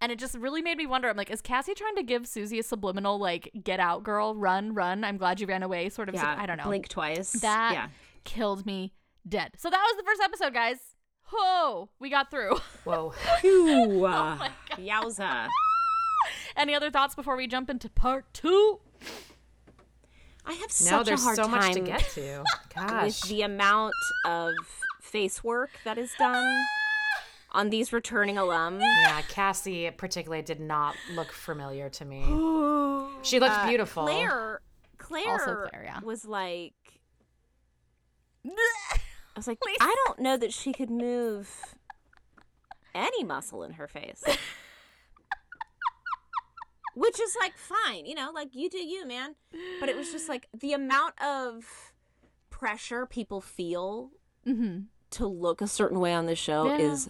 And it just really made me wonder. I'm like, is Cassie trying to give Susie a subliminal like "get out, girl, run, run"? I'm glad you ran away, sort of. Yeah, I don't know. Blink twice. That Yeah. killed me dead. So that was the first episode, guys. Whoa, we got through. Whoa. Phew. Oh uh, Yowza. Any other thoughts before we jump into part two? I have such No, a there's hard so time much to get to. Gosh. with Gosh. the amount of face work that is done on these returning alum. Yeah, Cassie particularly did not look familiar to me. She looked Uh, beautiful. Clare, Clare, Also Clare, yeah. was like, I was like, I don't know that she could move any muscle in her face. Which is like fine, you know, like you do you, man. But it was just like the amount of pressure people feel to look a certain way on the show Mm-hmm. Yeah. is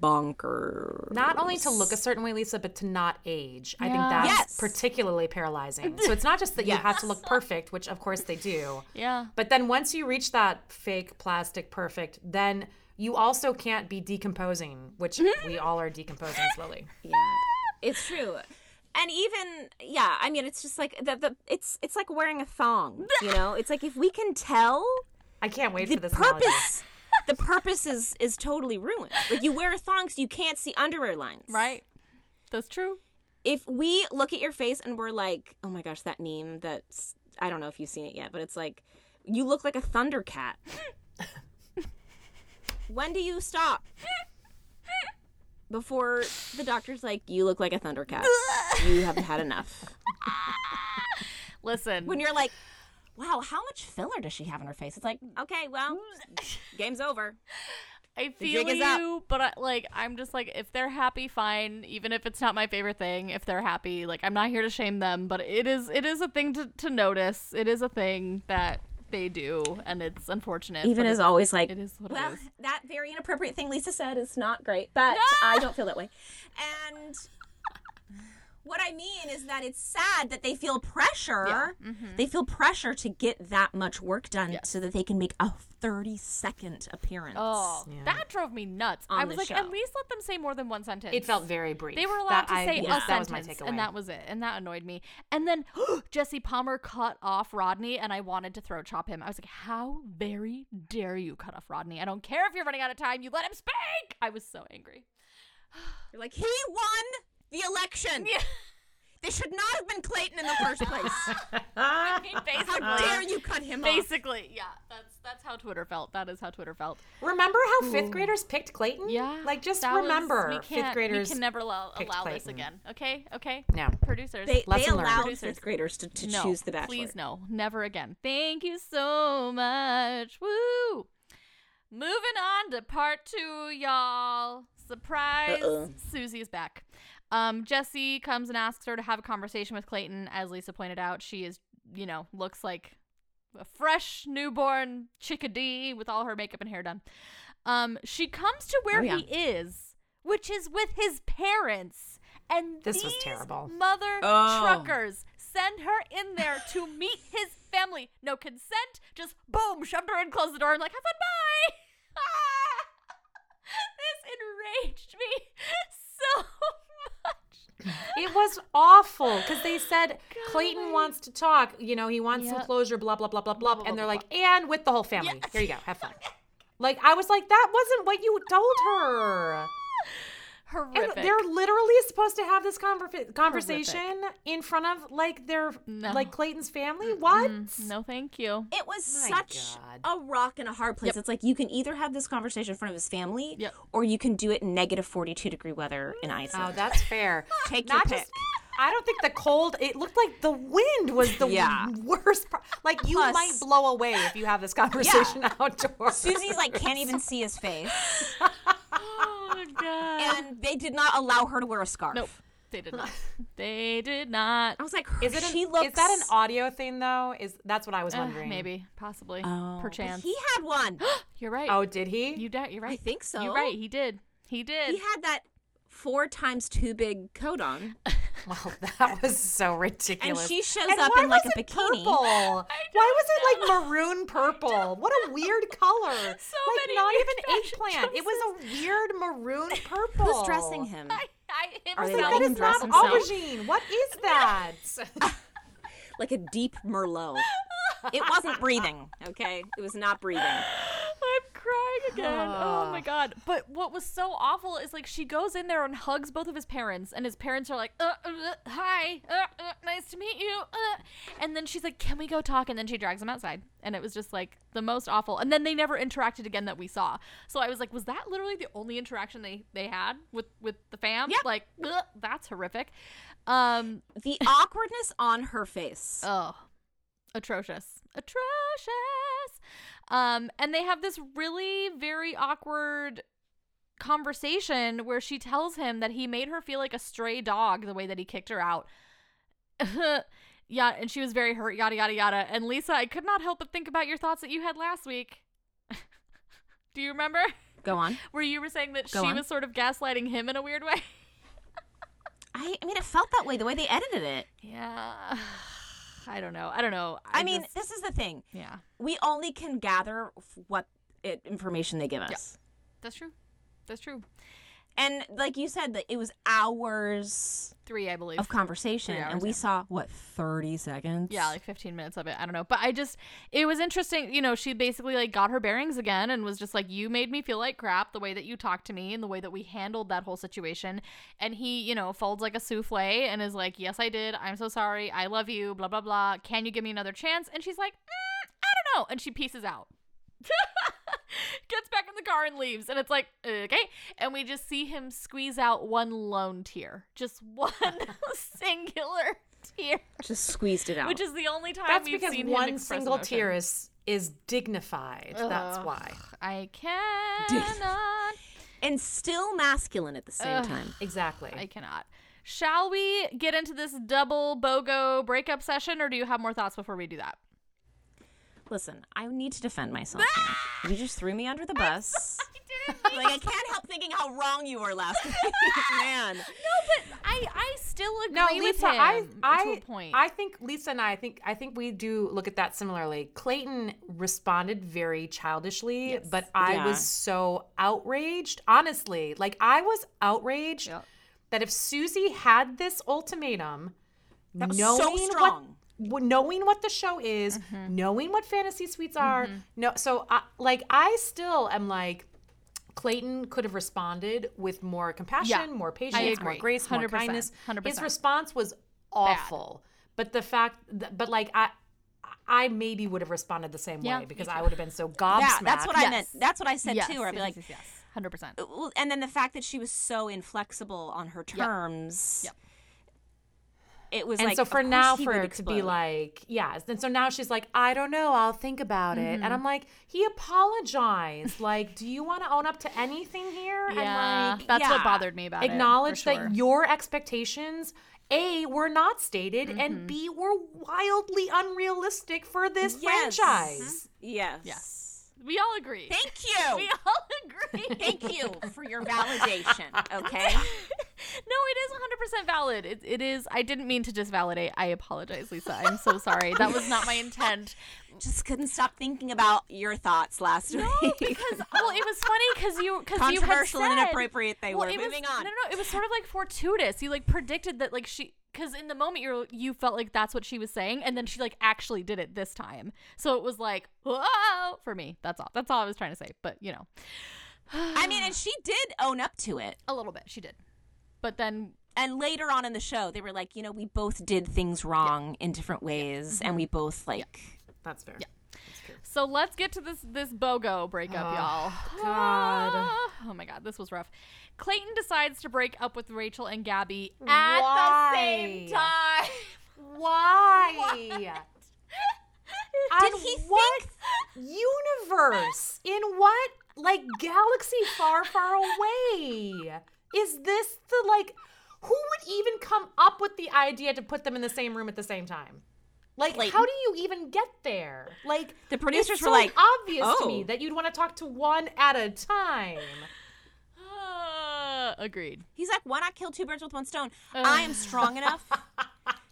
bonkers. Not only to look a certain way, Lisa, but to not age. I think that's Yes. particularly paralyzing. So it's not just that you have to look perfect, which of course they do. Yeah. But then once you reach that fake plastic perfect, then you also can't be decomposing, which we all are decomposing slowly. Yeah, it's true. And even yeah, I mean, it's just like the, the it's it's like wearing a thong. You know, it's like if we can tell I can't wait for this purpose, the purpose is is totally ruined. Like you wear a thong so you can't see underwear lines. Right. That's true. If we look at your face and we're like, oh my gosh, that meme that's I don't know if you've seen it yet, but it's like you look like a thundercat. when do you stop? Before the doctor's like, "You look like a thundercat. you haven't had enough." Listen, When you're like, "Wow, how much filler does she have in her face?" It's like, okay, well, game's over. I feel you, but I, like I'm just like if they're happy, fine. Even if it's not my favorite thing, if they're happy, like I'm not here to shame them, but it is it is a thing to, to notice. It is a thing that they do, and it's unfortunate. Even as always, like, it is what well, it is. that very inappropriate thing Lisa said is not great, but I don't feel that way. And what I mean is that it's sad that they feel pressure. Mm-hmm. They feel pressure to get that much work done so that they can make a 30 second appearance. Oh, that drove me nuts. On I was like, show. at least let them say more than one sentence. It felt very brief. They were allowed That to I- say yes, a that was my sentence, takeaway. and that was it, and that annoyed me. And then Jesse Palmer cut off Rodney, and I wanted to throat chop him. I was like, "How very dare you cut off Rodney? I don't care if you're running out of time. You let him speak." I was so angry. You're like, he won the election. Yeah. They should not have been Clayton in the first place. I mean, basically, How dare you cut him off? basically, yeah. That's that's how Twitter felt. That is how Twitter felt. Remember how fifth graders picked Clayton? Yeah, Like just that was- remember, we fifth can't- graders. We can never allow, picked allow this again. Okay, okay. No. producers. They, they Lesson learned. allowed Producers. fifth graders to, to no, choose the bachelor. Please no, never again. Thank you so much. Woo! Moving on to part two, y'all. Surprise! Uh-uh. Susie's back. Um, Jesse comes and asks her to have a conversation with Clayton. As Lisa pointed out, she is, you know, looks like a fresh newborn chickadee with all her makeup and hair done. Um, she comes to where Oh, yeah. he is, which is with his parents. And This was these terrible. Mother Oh. truckers send her in there to meet his family. No consent, just boom, shoved her in, closed the door, and like, have fun, bye. this enraged me so much. It was awful because they said Clayton Golly. wants to talk. You know, he wants some closure. Blah blah blah blah blah. blah, and they're blah, like, and with the whole family. Yeah. Here you go. Have fun. like I was like, that wasn't what you told her. And Horrific. they're literally supposed to have this conver- conversation in front of like their No. like Clayton's family. What? no, thank you. It was My such God. a rock and a hard place. It's like you can either have this conversation in front of his family, Yep. or you can do it in negative forty-two degree weather in oh, Iceland. Oh, that's fair. Take your Not pick. just. I don't think the cold. It looked like the wind was the Yeah. worst. Part. Like you Plus- might blow away if you have this conversation outdoors. Susie's like can't even see his face, Oh god. and they did not allow her to wear a scarf. Nope. They did not. they did not. I was like, Is it? she An, looks. Is that an audio thing though? Is that's what I was Uh, wondering. maybe, possibly, Oh, but perchance. He had one. You're right. Oh, did he? you doubt? You're right. I think so. You're right. He did. He did. He had that four times too big coat on, well, that was so ridiculous. and she shows And up in like a bikini. Purple? Why was it like maroon purple? What a weird color. So like not even eggplant. It was a weird maroon purple. Who's dressing him? I, I, it Are was they like, That letting him dress himself? aubergine. What is that? Like a deep Merlot. It wasn't breathing. Okay, it was not breathing. I'm crying again. oh my god. But what was so awful is like she goes in there and hugs both of his parents, and his parents are like, uh, uh, uh, "Hi, uh, uh, nice to meet you." Uh. And then she's like, "Can we go talk?" And then she drags him outside, and it was just like the most awful. And then they never interacted again that we saw. So I was like, was that literally the only interaction they they had with with the fam? Yep. Like, that's horrific. Um, The awkwardness on her face. Oh, atrocious. Atrocious. Um, and they have this really very awkward conversation where she tells him that he made her feel like a stray dog the way that he kicked her out. yeah, and she was very hurt, yada, yada, yada. And Lisa, I could not help but think about your thoughts that you had last week. Do you remember? Go on. Where you were saying that Go she on. was sort of gaslighting him in a weird way? I, I mean, it felt that way the way they edited it. yeah. I don't know. I don't know. I, mean, just- this is the thing. yeah. We only can gather what it, information they give us. Yeah. That's true. That's true. And like you said, that it was hours Three, I believe. of conversation, hours, and we yeah. saw what thirty seconds. yeah, like 15 minutes of it. I don't know. But I just, it was interesting. You know, she basically like got her bearings again and was just like, you made me feel like crap the way that you talked to me and the way that we handled that whole situation. And he, you know, folds like a souffle and is like, yes, I did. I'm so sorry. I love you. Blah, blah, blah. Can you give me another chance? And she's like, mm, I don't know. And she pieces out. Gets back in the car and leaves. And it's like, okay. And we just see him squeeze out one lone tear, just one singular tear, Just squeezed it out. which is the only time That's we've because seen one express single emotion. tear is is dignified. That's why. I cannot. and still masculine at the same Ugh. time. Exactly. I cannot. Shall we get into this double BOGO breakup session, or do you have more thoughts before we do that? Listen, I need to defend myself here. You just threw me under the bus. I like I can't help thinking how wrong you were last week, man. No, but I I still agree no, with Lisa, him I, to I, a point. I think Lisa and I, I think, I think we do look at that similarly. Clayton responded very childishly, but I Yeah. was so outraged. Honestly, like I was outraged Yep. that if Susie had this ultimatum, That was knowing so what strong. w- knowing what the show is, mm-hmm. knowing what fantasy suites are, mm-hmm. no, so I, like I still am like. Clayton could have responded with more compassion, Yeah, more patience, more grace, more 100%, kindness. 100%. His response was awful, but the fact, th- but like I, I maybe would have responded the same Yeah, way because. I would have been so gobsmacked. Yeah, that's what I Yes. meant. That's what I said yes, too. Where I'd be yes, like, yes, yes, hundred percent. and then the fact that she was so inflexible on her terms. Yep. It was and like, so for now for would it to be like yes and so now she's like i don't know i'll think about it Mm-hmm. and i'm like he apologized like do you want to own up to anything here Yeah, and like that's what bothered me about it. acknowledge for sure. that your expectations a were not stated Mm-hmm. and b were wildly unrealistic for this Yes. franchise yes, Yes. We all agree. Thank you. we all agree. Thank you for your validation. Okay. No, it is 100% valid. It, it is. I didn't mean to disvalidate. I apologize, Lisa. I'm so sorry. That was not my intent. Just couldn't stop thinking about your thoughts last No, week. No, because well, it was funny because you because you had Controversial and inappropriate they well, were. it was- Moving on. No, no, no. It was sort of like fortuitous. You like predicted that like she because in the moment you you felt like that's what she was saying, and then she like actually did it this time. So it was like whoa for me. That's all. That's all I was trying to say. But you know, I mean, and she did own up to it. a little bit she did, but then And later on in the show, they were like, you know, we both did things wrong in different ways, mm-hmm. and we both like. that's fair Yeah. So let's get to this this BOGO breakup, oh, y'all. God. Oh my god, this was rough. Clayton decides to break up with Rachel and Gabby at Why? the same time. why Did On he what think- universe in what like galaxy far far away is this the like who would even come up with the idea to put them in the same room at the same time like Clayton. how do you even get there like The producers it's were so like, obvious to me "Oh." that you'd want to talk to one at a time agreed. He's like, why not kill two birds with one stone? Uh. I am strong enough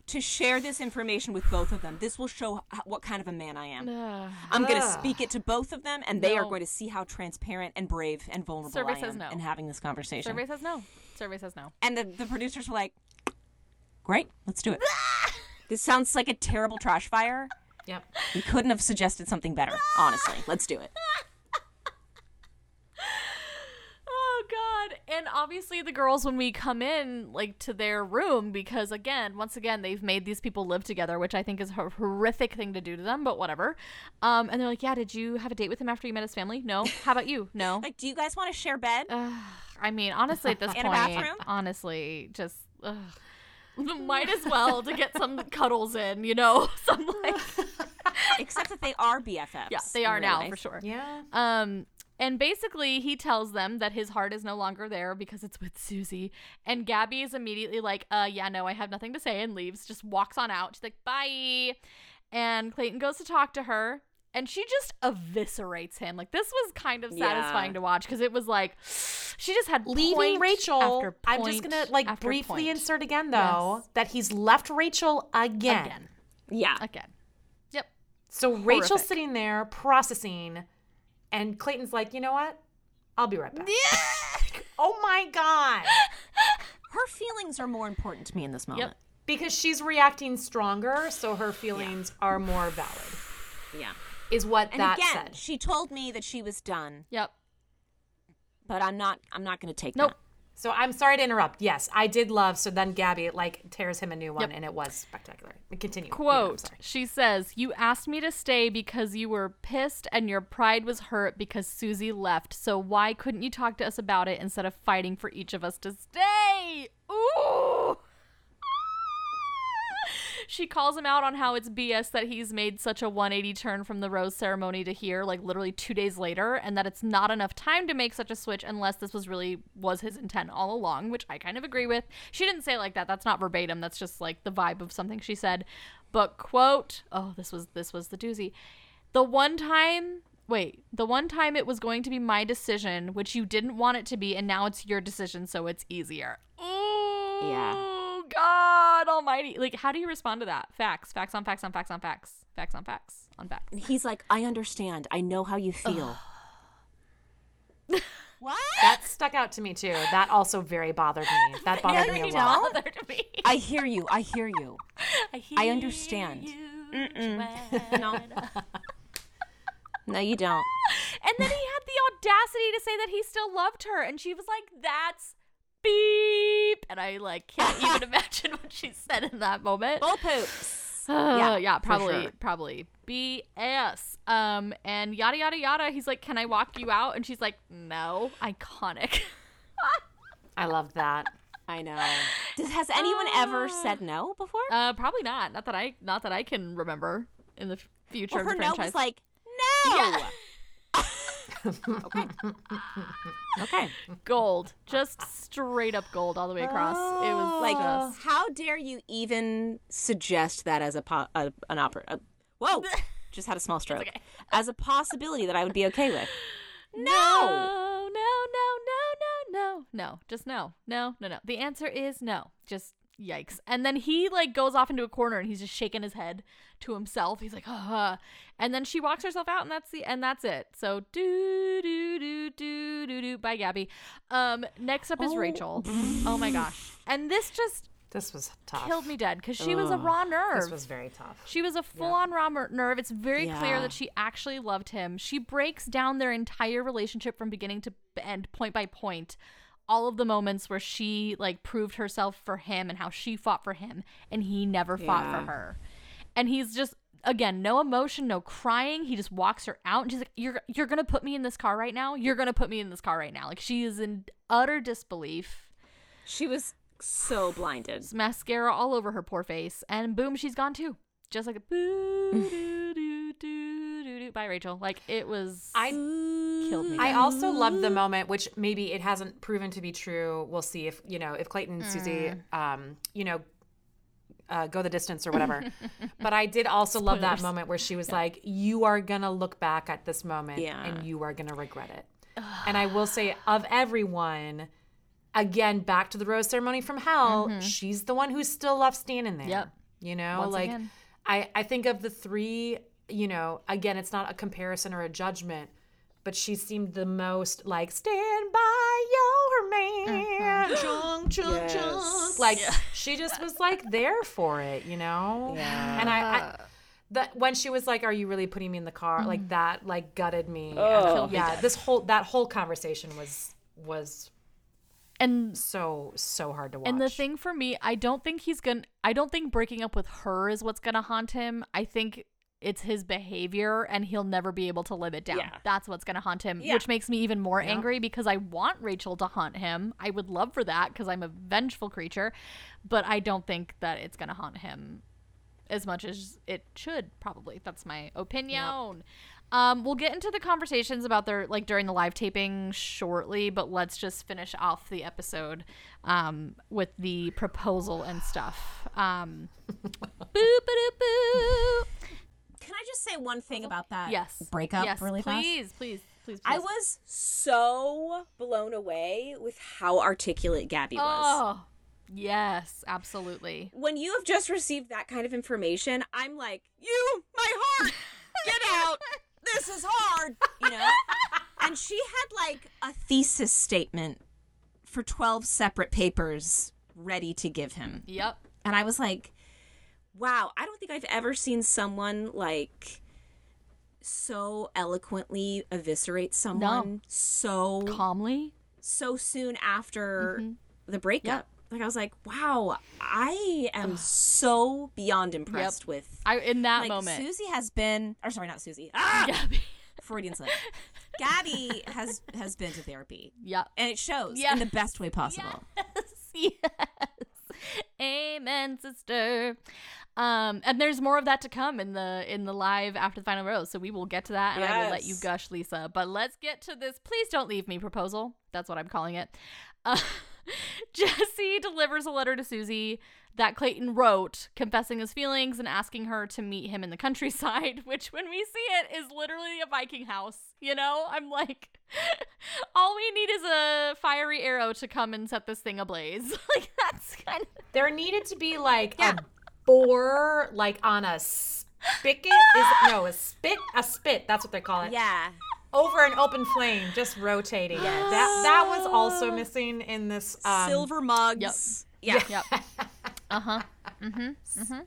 to share this information with both of them. This will show what kind of a man I am. Uh. I'm going to speak it to both of them, and they are going to see how transparent and brave and vulnerable Survey I says am no. in having this conversation. Survey says no. Survey says no. And the, the producers were like, great, let's do it. this sounds like a terrible trash fire. yep We couldn't have suggested something better, honestly. Let's do it. Oh god. And obviously the girls when we come in like to their room because again, once again they've made these people live together, which I think is a horrific thing to do to them, but whatever. Um and they're like, "Yeah, did you have a date with him after you met his family?" No. How about you? No. Like, do you guys want to share bed? I mean, honestly at this In a point, bathroom? honestly, just ugh. might as well to get some cuddles in, you know, some like Except that they are BFFs. yeah, they in are real now life. for sure. yeah Um, and basically, he tells them that his heart is no longer there because it's with Susie. And Gabby is immediately like, uh, yeah, no, I have nothing to say, and leaves, just walks on out. She's like, bye. And Clayton goes to talk to her, and she just eviscerates him. Like, this was kind of Yeah. satisfying to watch because it was like, she just had leaving Rachel. after I'm just gonna like briefly point. insert again though Yes. that he's left Rachel again. Again. Yeah. Again. Yep. So Rachel's sitting there processing, and Clayton's like, you know what? I'll be right back. oh my god! Her feelings are more important to me in this moment. Yep. Because she's reacting stronger, so her feelings are more valid. Yeah. Is what And that again, said. she told me that she was done, Yep. but I'm not. I'm not going to take Nope. that. So I'm sorry to interrupt. Yes, I did love. So then Gabby like tears him a new one, Yep. and it was spectacular. Continue. Yeah, Quote, sorry. she says, You asked me to stay because you were pissed and your pride was hurt because Susie left. So why couldn't you talk to us about it instead of fighting for each of us to stay? Ooh. She calls him out on how it's BS that he's made such a 180 turn from the rose ceremony to here, like literally two days later, and that it's not enough time to make such a switch unless this was really was his intent all along, which I kind of agree with. She didn't say it like that. That's not verbatim. That's just like the vibe of something she said. But quote, oh, this was this was the doozy. The one time Wait, the one time it was going to be my decision, which you didn't want it to be, and now it's your decision, so it's easier. Ooh, Yeah. God Almighty! Like, how do you respond to that? Facts, facts on facts on facts on facts, facts on facts on facts. And he's like, I understand. I know how you feel. what? That stuck out to me too. That also very bothered me. That bothered me a lot. don't. Bothered me. I hear you. I hear you. I, I understand. No. No, you don't. And then he had the audacity to say that he still loved her, and she was like, "That's beep," and I like can't even imagine what she said in that moment. Bull poops. Uh, yeah, Yeah, probably, sure. probably BS. Um, and yada yada yada. He's like, "Can I walk you out?" And she's like, "No." Iconic. I love that. I know. Does, has anyone ever said no before? uh, probably not. Not that I, not that I can remember in the future Or of the her no was like, no. Yeah. Okay. okay. gold, just straight up gold all the way across. it was oh. Like, just how dare you even suggest that as a, po- a an opera? A, whoa! Just had a small stroke. okay. As a possibility that I would be okay with. no, no, no, no, no, no, no. Just no, no, no, no. The answer is no. Just yikes. And then he like goes off into a corner and he's just shaking his head to himself. He's like, ah. And then she walks herself out, and that's the and that's it. So do do do do do do. Bye, Gabby. Um, next up is Rachel. oh my gosh. And this just This was tough. killed me dead because she was a raw nerve. This was very tough. She was a full on raw nerve. It's very clear that she actually loved him. She breaks down their entire relationship from beginning to end, point by point. All of the moments where she like proved herself for him and how she fought for him and he never fought for her. And he's just again, no emotion, no crying. He just walks her out and she's like, You're you're gonna put me in this car right now? You're gonna put me in this car right now. Like she is in utter disbelief. She was so blinded. Mascara all over her poor face, and boom, she's gone too. Just like a boo doo doo doo doo doo. Bye, Rachel. Like it was. I killed me. I also loved the moment, which maybe it hasn't proven to be true. We'll see if you know if Clayton and Susie, um, you know, uh, go the distance or whatever. but I did also love that moment where she was like, "You are gonna look back at this moment, Yeah. and you are gonna regret it." and I will say, of everyone, again, back to the rose ceremony from hell, she's the one who still left standing there. Mm-hmm. Yep. You know, Once like again. I I think of the three. You know, again, it's not a comparison or a judgment but she seemed the most like stand by your man. Uh-huh. chung chung chung like she just was like there for it you know? Yeah. and I, I that when she was like are you really putting me in the car? Like that like gutted me. And, Killed me yeah this whole that whole conversation was was and so so hard to watch and the thing for me, I don't think he's gonna. I don't think breaking up with her is what's gonna haunt him. I think it's his behavior, and he'll never be able to live it down. Yeah. That's what's gonna haunt him, Yeah. which makes me even more angry because I want Rachel to haunt him. I would love for that because I'm a vengeful creature, but I don't think that it's gonna haunt him as much as it should probably that's my opinion um we'll get into the conversations about their like during the live taping shortly but let's just finish off the episode um with the proposal and stuff um boo boo boo Can I just say one thing uh-huh. about that yes breakup yes really fast? please please please, please. I was so blown away with how articulate Gabby was. oh yes absolutely When you have just received that kind of information, I'm like, you, my heart, get out. This is hard, you know? And she had like a thesis statement for 12 separate papers ready to give him. yep And I was like, wow, I don't think I've ever seen someone like so eloquently eviscerate someone so calmly so soon after the breakup. Like I was like, wow, I am so beyond impressed with I in that like moment. Susie has been or sorry, not Susie. Ah, Gabby. Freudian slip. Gabby has has been to therapy. Yeah, And it shows in the best way possible. yes. Amen, sister. Um, and there's more of that to come in the in the live after the final rose. So we will get to that, and I will let you gush, Lisa. But let's get to this. Please don't leave me proposal. That's what I'm calling it. Uh, Jesse delivers a letter to Susie that Clayton wrote, confessing his feelings and asking her to meet him in the countryside. Which, when we see it, is literally a Viking house. You know, I'm like, all we need fiery arrow to come and set this thing ablaze. like that's kind of There needed to be like a boar, like on a spigot. Is no a spit? A spit. That's what they call it. Yeah. Over an open flame, just rotating. That that was also missing in this. Um, Silver mugs. Yeah. Yep. Uh huh. Mm-hmm. Mm-hmm.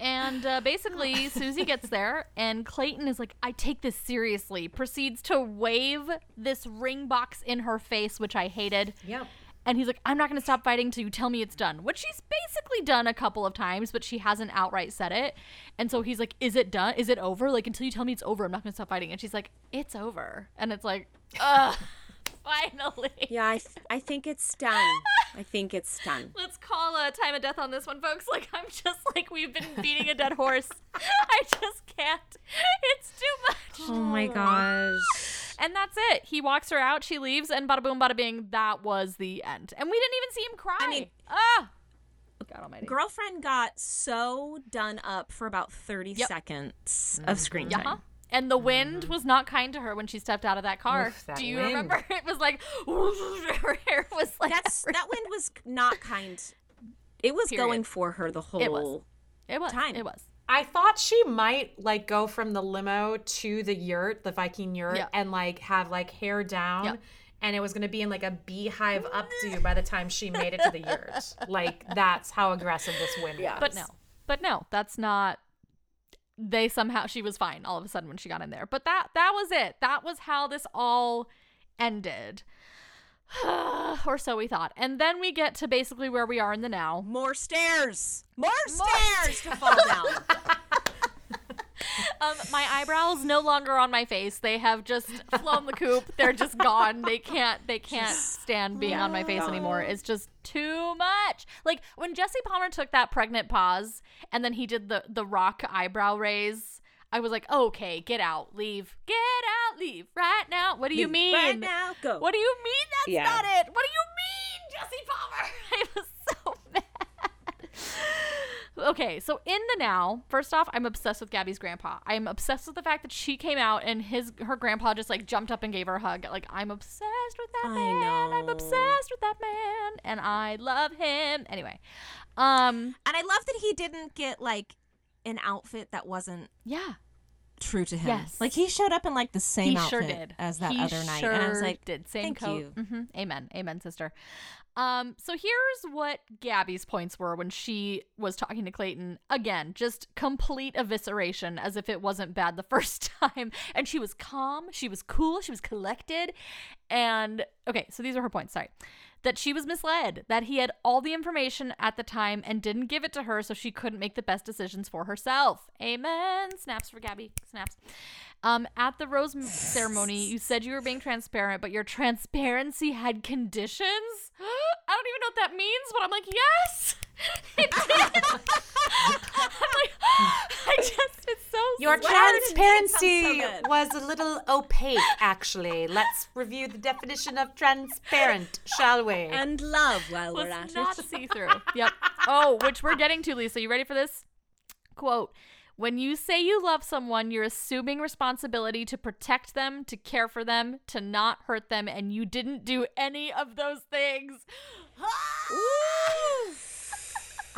And uh, basically, Susie gets there, and Clayton is like, I take this seriously, proceeds to wave this ring box in her face, which I hated. Yep. And he's like, I'm not going to stop fighting till you tell me it's done, which she's basically done a couple of times, but she hasn't outright said it. And so he's like, Is it done? Is it over? Like, until you tell me it's over, I'm not going to stop fighting. And she's like, It's over. And it's like, Ugh, finally. Yeah, I, th- I think it's done. I think it's done. Let's call a time of death on this one, folks. Like, I'm just like, we've been beating a dead horse. I just can't. It's too much. Oh my gosh. And that's it. He walks her out, she leaves, and bada boom, bada bing, that was the end. And we didn't even see him cry. mean- ah! God almighty. Girlfriend got so done up for about 30 Yep. seconds of screen time. Uh-huh. And the wind mm-hmm. was not kind to her when she stepped out of that car. Oof, that Do you wind. remember? It was like her hair was like That's every- that wind was not kind. It was Period. going for her the whole It was. it was time. It was. I thought she might like go from the limo to the yurt, the Viking yurt, Yeah. and like have like hair down. Yeah. And it was going to be in like a beehive updo by the time she made it to the yurt. Like that's how aggressive this wind was. But no. But no, that's not they somehow she was fine all of a sudden when she got in there. But that that was it. That was how this all ended. or so we thought. And then we get to basically where we are in the now. More stairs. More, stairs to fall down. Um, my eyebrows no longer on my face. They have just flown the coop. They're just gone. They can't. They can't stand being on my face anymore. It's just too much. Like when Jesse Palmer took that pregnant pause and then he did the the rock eyebrow raise. I was like, okay, get out, leave, get out, leave right now. What do you mean? Right now, go. What do you mean that's Yeah. not it? What do you mean, Jesse Palmer? I was so mad. Okay, so in the now, first off, I'm obsessed with Gabby's grandpa. I am obsessed with the fact that she came out and his her grandpa just like jumped up and gave her a hug. Like I'm obsessed with that I man. I'm obsessed with that man, and I love him. Anyway, um, And I love that he didn't get like an outfit that wasn't yeah, true to him. Yes. Like he showed up in like the same he outfit sure did as that He other night. Sure and I was like, did same thank coat. you. hmm Amen, amen, sister. Um, so here's what Gabby's points were when she was talking to Clayton. Again, just complete evisceration, as if it wasn't bad the first time. And she was calm, she was cool, she was collected. And okay, so these are her points. Sorry. That she was misled, that he had all the information at the time and didn't give it to her so she couldn't make the best decisions for herself. Amen. Snaps for Gabby. Snaps. Um, at the rose ceremony, you said you were being transparent, but your transparency had conditions. I don't even know what that means, but I'm like, yes, it did. I'm like, I just, it's so Your transparency It sounds so good. was a little opaque, actually. Let's review the definition of transparent, shall we? and love while was we're at not it. see through. Yep. Oh, which we're getting to, Lisa. You ready for this? Quote. When you say you love someone, you're assuming responsibility to protect them, to care for them, to not hurt them, and you didn't do any of those things.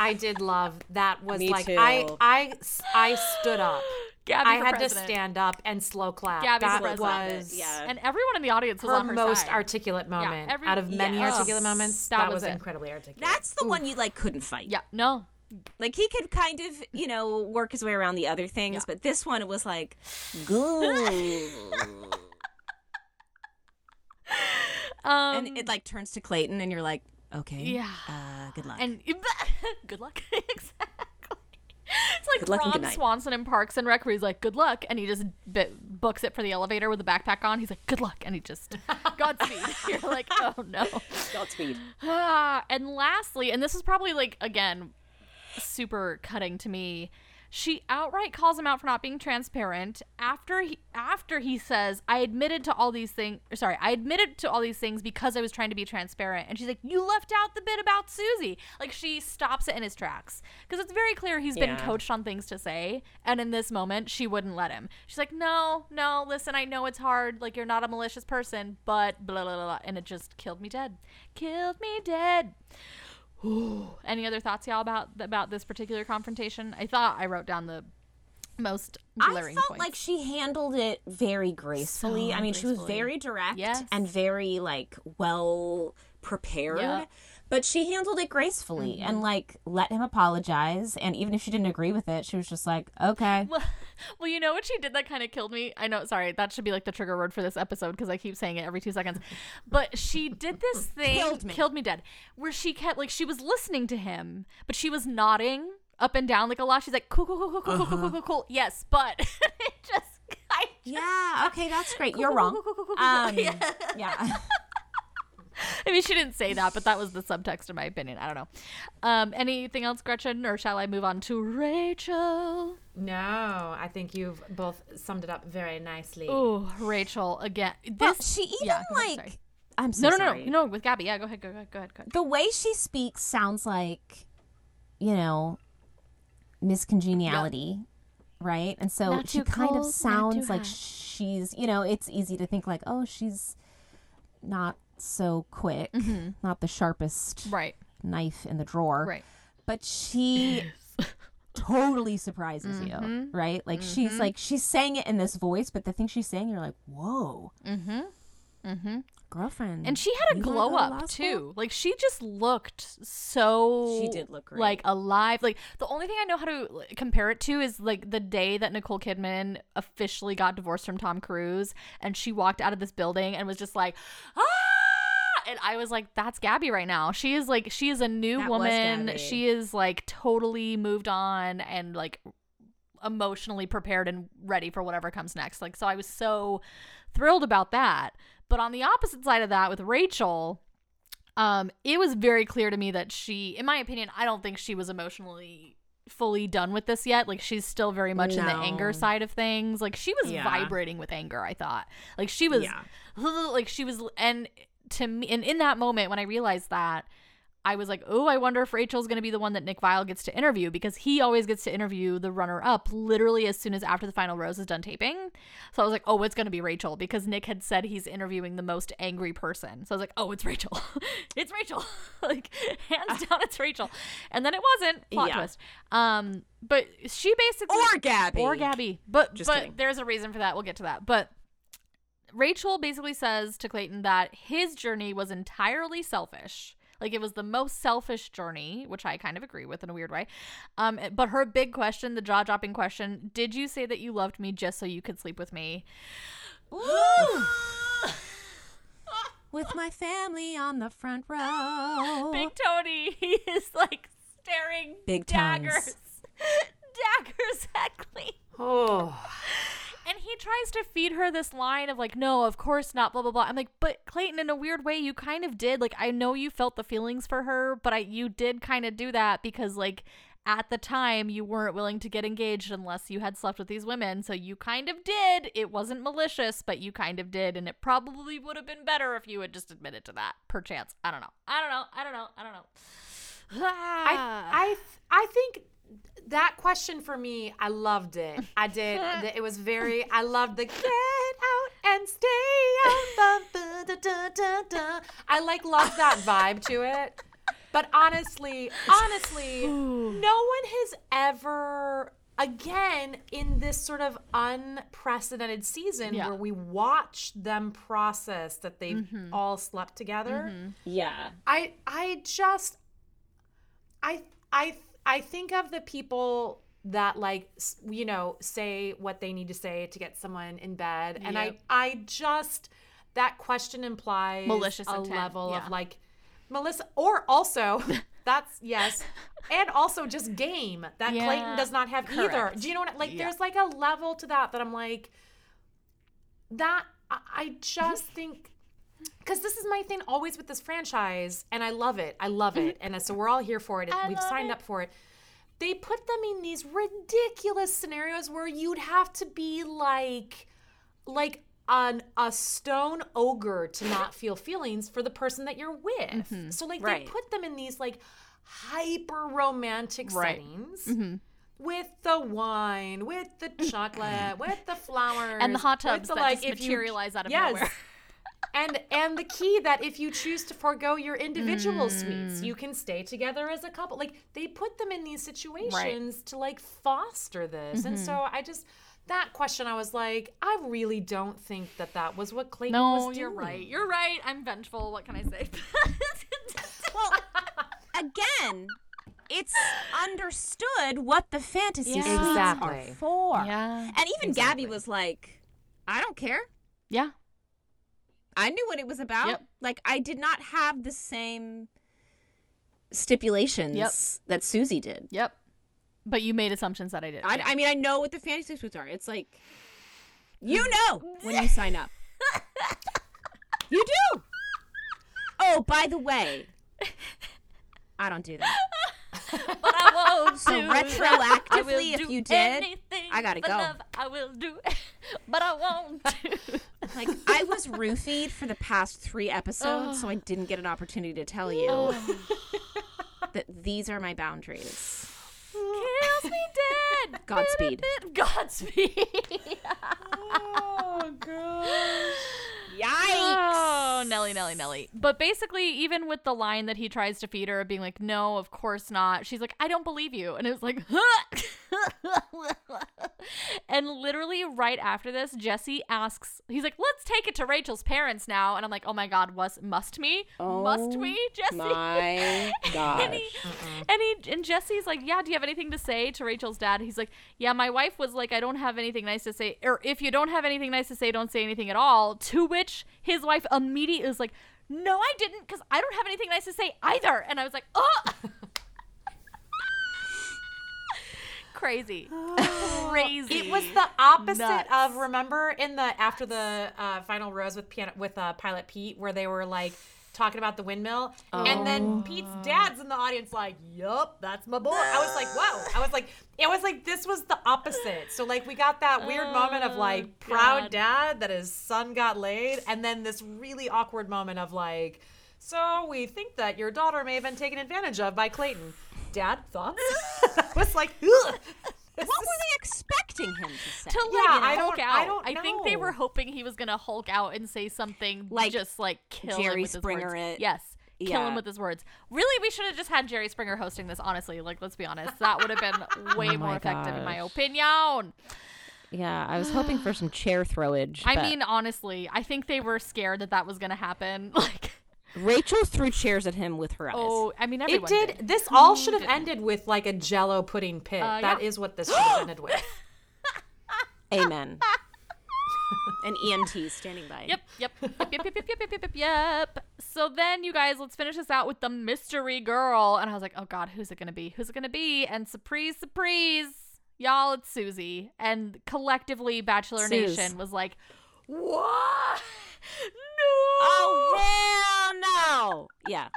I did love that. Was Me like too. I, I, I stood up. Gabby I had president. to stand up and slow clap. Gabby that president. was Yeah. And everyone in the audience was her on her most side. articulate moment. every- Out of many Yes. articulate moments, That that, was was, incredibly articulate. That's the one you like couldn't fight. yeah, no. Like he could kind of, you know, work his way around the other things, but this one it was like, go. Um, and it like turns to Clayton, and you're like, okay, Yeah. uh, good luck. and good luck. exactly. It's like Good luck and Ron night. Swanson in Parks and Rec, where he's like, "Good luck," and he just books it for the elevator with a backpack on. He's like, "Good luck," and he just Godspeed. You're like, "Oh no." Godspeed. Ah, and lastly, and this is probably like again super cutting to me. She outright calls him out for not being transparent after he after he says, "I admitted to all these things." Sorry, I admitted to all these things because I was trying to be transparent. And she's like, "You left out the bit about Susie." Like she stops it in his tracks because it's very clear he's been coached on things to say, and in this moment, she wouldn't let him. She's like, "No, no, listen, I know it's hard. Like you're not a malicious person, but blah blah blah,", blah and it just killed me dead. Killed me dead. Ooh. Any other thoughts, y'all, about about this particular confrontation? I thought I wrote down the most glaring I felt points. like she handled it very gracefully. So I mean, she was very direct Yes. and very like well prepared. But she handled it gracefully mm-hmm. and like let him apologize. And even if she didn't agree with it, she was just like, okay. Well, well you know what she did that kind of killed me? I know, sorry, that should be like the trigger word for this episode because I keep saying it every two seconds. But she did this thing, killed me. killed me dead, where she kept like, she was listening to him, but she was nodding up and down like a lot. She's like, cool, cool, cool, cool, cool, uh-huh. cool, cool, cool, cool. Yes, but it just, I just, yeah, okay, that's great. Cool, You're cool, wrong. Cool, um, yeah. yeah. I mean, she didn't say that, but that was the subtext, in my opinion. I don't know. Um, anything else, Gretchen, or shall I move on to Rachel? No, I think you've both summed it up very nicely. Oh, Rachel again. This Well, she even yeah, like sorry. I'm so no, no, sorry. no, no, with Gabby. Yeah, go ahead, go ahead, go ahead, go ahead. the way she speaks sounds like you know Miss Congeniality right and so she kind cold, of sounds like hot. she's you know it's easy to think like oh she's not so quick not the sharpest Mm-hmm. Right, knife in the drawer right. but she totally surprises Mm-hmm. you right like she's like she's saying it in this voice but the thing she's saying you're like whoa Mm-hmm. Mm-hmm. girlfriend And she had a glow up too. Like she just looked so. She did look great. like alive. Like the only thing I know how to like, compare it to is like the day that Nicole Kidman officially got divorced from Tom Cruise, and she walked out of this building and was just like, ah. And I was like, that's Gabby right now. She is like, she is a new That woman. She is like totally moved on and like emotionally prepared and ready for whatever comes next. Like, so I was so thrilled about that. But on the opposite side of that, with Rachel, um, it was very clear to me that she, in my opinion, I don't think she was emotionally fully done with this yet. Like, she's still very much in the anger side of things. Like, she was Yeah. vibrating with anger, I thought. Like, she was, Yeah. like, she was, and to me, and in that moment when I realized that, I was like, oh, I wonder if Rachel's going to be the one that Nick Viall gets to interview because he always gets to interview the runner up literally as soon as after the final rose is done taping. So I was like, oh, it's going to be Rachel because Nick had said he's interviewing the most angry person. So I was like, oh, it's Rachel. it's Rachel. like, hands down, it's Rachel. And then it wasn't. Plot Yeah. twist. Um, but she basically. or Gabby Or Gabby. But, Just but kidding. there's a reason for that. We'll get to that. But Rachel basically says to Clayton that his journey was entirely selfish. Like it was the most selfish journey, which I kind of agree with in a weird way. Um, but her big question, the jaw dropping question, did you say that you loved me just so you could sleep with me? with my family on the front row. Big Tony, he is like staring Big daggers, daggers at Clayton. Oh, And he tries to feed her this line of like, no, of course not, blah blah blah. I'm like, but Clayton, in a weird way, you kind of did. Like, I know you felt the feelings for her, but I you did kind of do that because like at the time you weren't willing to get engaged unless you had slept with these women. So you kind of did. It wasn't malicious, but you kind of did, and it probably would have been better if you had just admitted to that. Perchance. I don't know. I don't know. I don't know. I don't know. I, I, I think that question for me, I loved it. I did. It was very. I loved the get out and stay out. Ba, ba, da, da, da, da. I like loved that vibe to it. But honestly, honestly, no one has ever. Again, in this sort of unprecedented season Yeah. where we watch them process that they've mm-hmm. all slept together, mm-hmm. Yeah. I I just I I I think of the people that like you know say what they need to say to get someone in bed and I Yep. I just that question implies Malicious a intent, level yeah. of like Melissa, or also that's yes, and also just game that Yeah, Clayton does not have either. Do you know what? Like, Yeah. there's like a level to that that I'm like, that I, I just think. Because this is my thing always with this franchise, and I love it. I love it. And so we're all here for it. I We've signed it. up for it. They put them in these ridiculous scenarios where you'd have to be like, like an a stone ogre to not feel feelings for the person that you're with. Mm-hmm. So like Right. they put them in these like hyper romantic Right. settings. Mm-hmm. With the wine, with the chocolate, with the flowers, And the hot tubs the, that like, just if you- materialize out of Yes. nowhere. and and the key that if you choose to forego your individual suites mm. you can stay together as a couple like they put them in these situations to like foster this and so mm-hmm. i just that question i was like i really don't think that that was what clayton No, was doing you're right. You're right. I'm vengeful. What can I say? Well, again, it's understood what the fantasy Yeah. suites Exactly. are for. yeah. And even Gabby was like, I don't care. Yeah. I knew what it was about. Yep. Like I did not have the same stipulations Yep. that Susie did. Yep. But you made assumptions that I did. I, I mean, I know what the fantasy suites are. It's like you know when you sign up. you do. Oh, by the way, I don't do that. but I won't So do retroactively, if you did, I gotta for go. love. I will do, but I won't. Like I was roofied for the past three episodes, so I didn't get an opportunity to tell you oh. that these are my boundaries. Kills me dead. Godspeed. Godspeed. oh gosh Oh, Nelly, Nelly, Nelly. But basically, even with the line that he tries to feed her, being like, no, of course not, she's like, I don't believe you. And it was like, and literally right after this, Jesse asks, he's like, let's take it to Rachel's parents now. And I'm like, oh my God, was, must me? must oh we, Jesse? My gosh. and he, and he and Jesse's like, yeah. Do you have anything to say to Rachel's dad? He's like, yeah. My wife was like, I don't have anything nice to say, or if you don't have anything nice to say, don't say anything at all. To which his wife immediately is like, no, I didn't, because I don't have anything nice to say either. And I was like, oh. Crazy, crazy. It was the opposite Nuts. of remember in the after the uh, final rose with piano with uh, Pilot Pete where they were like talking about the windmill and then oh. Pete's dad's in the audience like, "Yup, that's my boy." I was like, "Whoa!" I was like, it was like this was the opposite. So like we got that weird oh, moment of like proud God. dad that his son got laid, and then this really awkward moment of like, "So we think that your daughter may have been taken advantage of by Clayton." Dad, thoughts? I was like, Ugh. What were they expecting him to say? to like Yeah, I Hulk don't- out. I don't I think they were hoping he was gonna Hulk out and say something Like just like kill him Jerry with his Springer words. it. Yes, kill him with his words. Really, we should have just had Jerry Springer hosting this. Honestly, like let's be honest, that would have been way Oh more my effective in my opinion. yeah, I was hoping for some chair throwage. I but mean, honestly, I think they were scared that that was gonna happen. Like, Rachel threw chairs at him with her eyes. oh, I mean, It everyone did. This all should have ended with like a Jello pudding pit. Uh, That yeah. is what this should have ended with. Amen. An EMT standing by. Yep, yep, yep, yep, yep, yep, yep, yep, yep, yep, yep. So then, you guys, let's finish this out with the mystery girl. And I was like, oh God, who's it gonna be? Who's it gonna be? And surprise, surprise, y'all, it's Susie. And collectively, Bachelor Suze. Nation was like, what? No. Oh no! Yeah.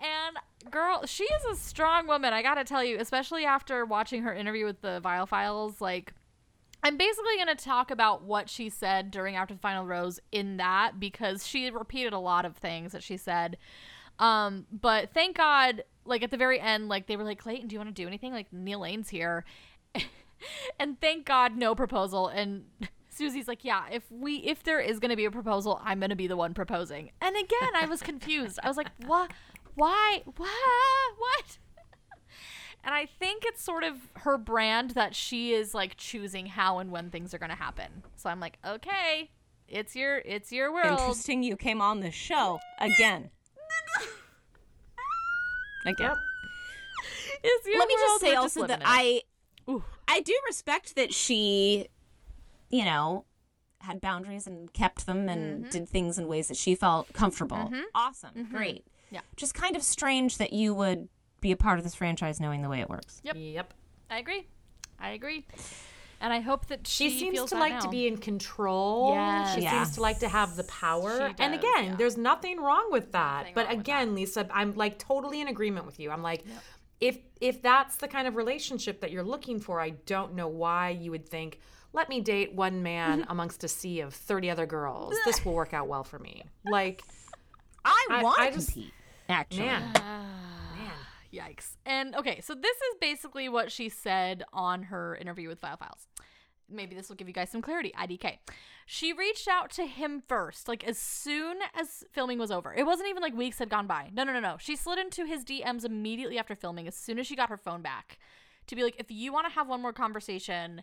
And girl, she is a strong woman. I gotta tell you, especially after watching her interview with the Viall Files. Like, I'm basically gonna talk about what she said during After the Final Rose in that because she repeated a lot of things that she said. Um, but thank God, like at the very end, like they were like, Clayton, do you want to do anything? Like Neil Lane's here, and thank God, no proposal. And Susie's like, yeah, if we if there is gonna be a proposal, I'm gonna be the one proposing. And again, I was confused. I was like, what? Why? What? What? And I think it's sort of her brand that she is like choosing how and when things are gonna happen. So I'm like, okay, it's your it's your world. Interesting you came on the show again. Again. Yep. It's your Let me just say also that. I Ooh. I do respect that she, you know, had boundaries and kept them and Mm-hmm. did things in ways that she felt comfortable. Awesome. Great. Yeah. Just kind of strange that you would be a part of this franchise knowing the way it works. Yep. Yep. I agree. I agree. And I hope that she, She seems feels to that like to be in control. Yes. She Yes. seems to like to have the power. She and again, yeah. there's nothing wrong with that. Nothing but wrong with again, Lisa, I'm like totally in agreement with you. I'm like if if that's the kind of relationship that you're looking for, I don't know why you would think let me date one man amongst a sea of 30 other girls. This will work out well for me. Like, I, want I to compete. Actually, man. Yikes. And okay, so this is basically what she said on her interview with Viall Files. Maybe this will give you guys some clarity. IDK. She reached out to him first, like as soon as filming was over. It wasn't even like weeks had gone by. No, no, no, no. She slid into his DMs immediately after filming, as soon as she got her phone back, to be like, if you want to have one more conversation,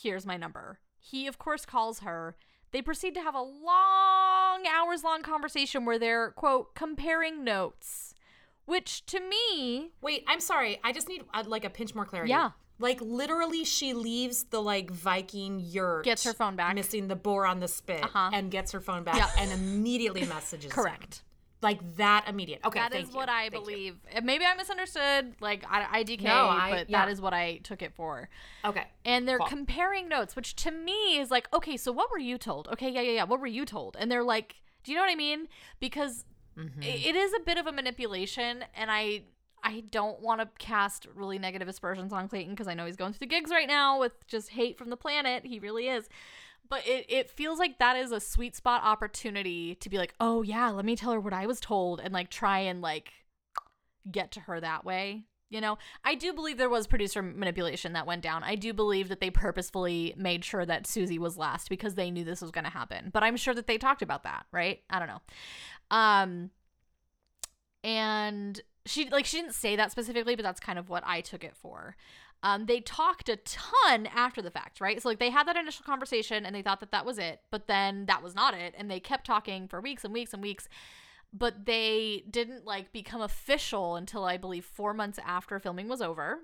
here's my number. He, of course, calls her. They proceed to have a long, hours long conversation where they're, quote, comparing notes. Which to me, Wait, I'm sorry. I just need uh, like a pinch more clarity. Yeah. Like literally, she leaves the like Viking yurt, Gets her phone back. missing the boar on the spit, Uh-huh. and gets her phone back, Yeah. and immediately messages. him. Correct. Like that immediate. Okay, That thank is you. what I Thank believe. Uh, Maybe I misunderstood, like I, IDK, No, I- but yeah. that is what I took it for. Okay. And they're Cool. comparing notes, which to me is like, okay, so what were you told? Okay, yeah, yeah, yeah. What were you told? And they're like, do you know what I mean? Because Mm-hmm. i- it is a bit of a manipulation, and I I don't want to cast really negative aspersions on Clayton because I know he's going through the gigs right now with just hate from the planet. He really is. But it, it feels like that is a sweet spot opportunity to be like, oh yeah, let me tell her what I was told and like try and like get to her that way. You know, I do believe there was producer manipulation that went down. I do believe that they purposefully made sure that Susie was last because they knew this was going to happen. But I'm sure that they talked about that, right? I don't know. Um and she like she didn't say that specifically, but that's kind of what I took it for. Um, they talked a ton after the fact, right? So like they had that initial conversation and they thought that that was it, but then that was not it, and they kept talking for weeks and weeks and weeks. But they didn't like become official until I believe four months after filming was over.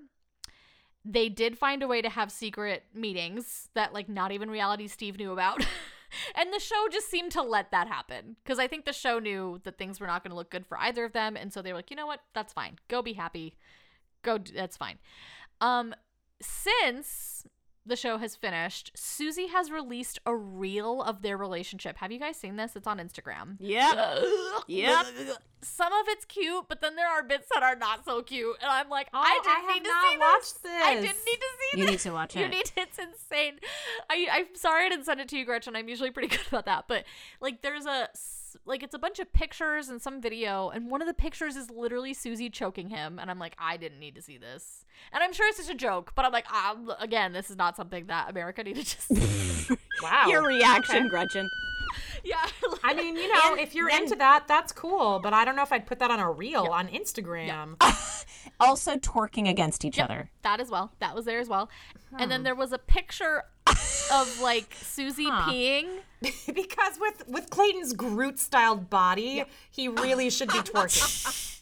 They did find a way to have secret meetings that like not even reality Steve knew about. and the show just seemed to let that happen because I think the show knew that things were not going to look good for either of them, and so they were like, you know what, that's fine. Go be happy. Go. That's fine. Um, since the show has finished, Susie has released a reel of their relationship. Have you guys seen this? It's on Instagram. Yeah. Yep. Some of it's cute, but then there are bits that are not so cute, and I'm like, Oh, I I didn't have need to see watched this. I didn't need to see You this. You need to watch it. You need it's insane. I I'm sorry I didn't send it to you, Gretchen. I'm usually pretty good about that, but like there's a s- like it's a bunch of pictures and some video, and one of the pictures is literally Susie choking him, and I'm like, I didn't need to see this, and I'm sure it's just a joke, but I'm like, ah, again, this is not something that America needed to see. Wow. Your reaction, Okay. Gretchen. yeah, I mean, you know, if you're then- into that, that's cool. But I don't know if I'd put that on a reel on Instagram. Also twerking against each other. that as well. That was there as well, and then there was a picture of like Susie Huh. peeing. because with with Clayton's Groot styled body, he really should be twerking.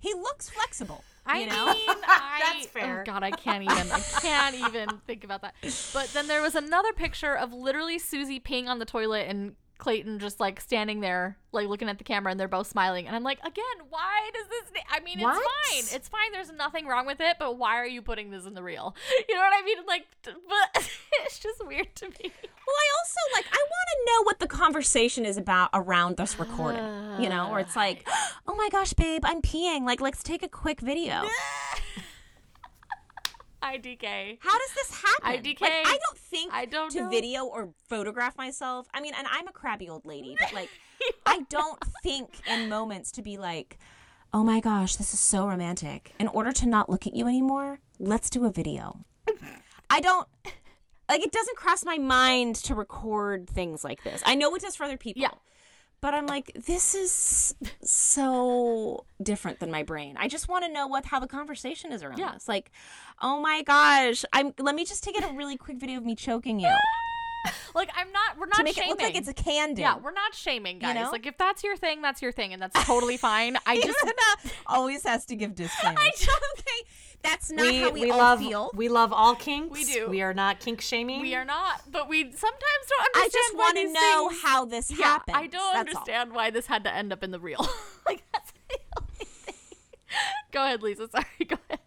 He looks flexible. I you know? mean, I, That's fair. Oh God, I can't even. I can't even think about that. But then there was another picture of literally Susie peeing on the toilet and Clayton just like standing there, like looking at the camera, and they're both smiling. And I'm like, again, why does this? I mean, What? it's fine. It's fine. There's nothing wrong with it. But why are you putting this in the reel? You know what I mean? Like, but it's just weird to me. Well, I also like I want to know what the conversation is about around this recording. You know, where it's like, ah. "Oh my gosh, babe, I'm peeing. Like, let's take a quick video." IDK. How does this happen? IDK. Like, I don't think I don't to know. video or photograph myself. I mean, and I'm a crabby old lady, but like, I don't think in moments to be like, "Oh my gosh, this is so romantic." In order to not look at you anymore, let's do a video. I don't. Like it doesn't cross my mind to record things like this. I know it does for other people. Yeah. But I'm like, this is so different than my brain. I just want to know what how the conversation is around Yeah. this. Like, oh my gosh, I'm. Let me just take it a really quick video of me choking you Like, I'm not. We're not to make shaming. it look like it's a candy. Yeah, we're not shaming, guys. know? Like, if that's your thing, that's your thing, and that's totally fine. I just Ivana always has to give disclaimers. I just- think That's not how we, all love feel. we love all kinks. We do. We are not kink shaming. We are not, but we sometimes don't understand. I just want to know things- how this Yeah, happened. I don't That's all. understand why this had to end up in the reel. like that's the only thing. Go ahead, Lisa. Sorry. Go ahead.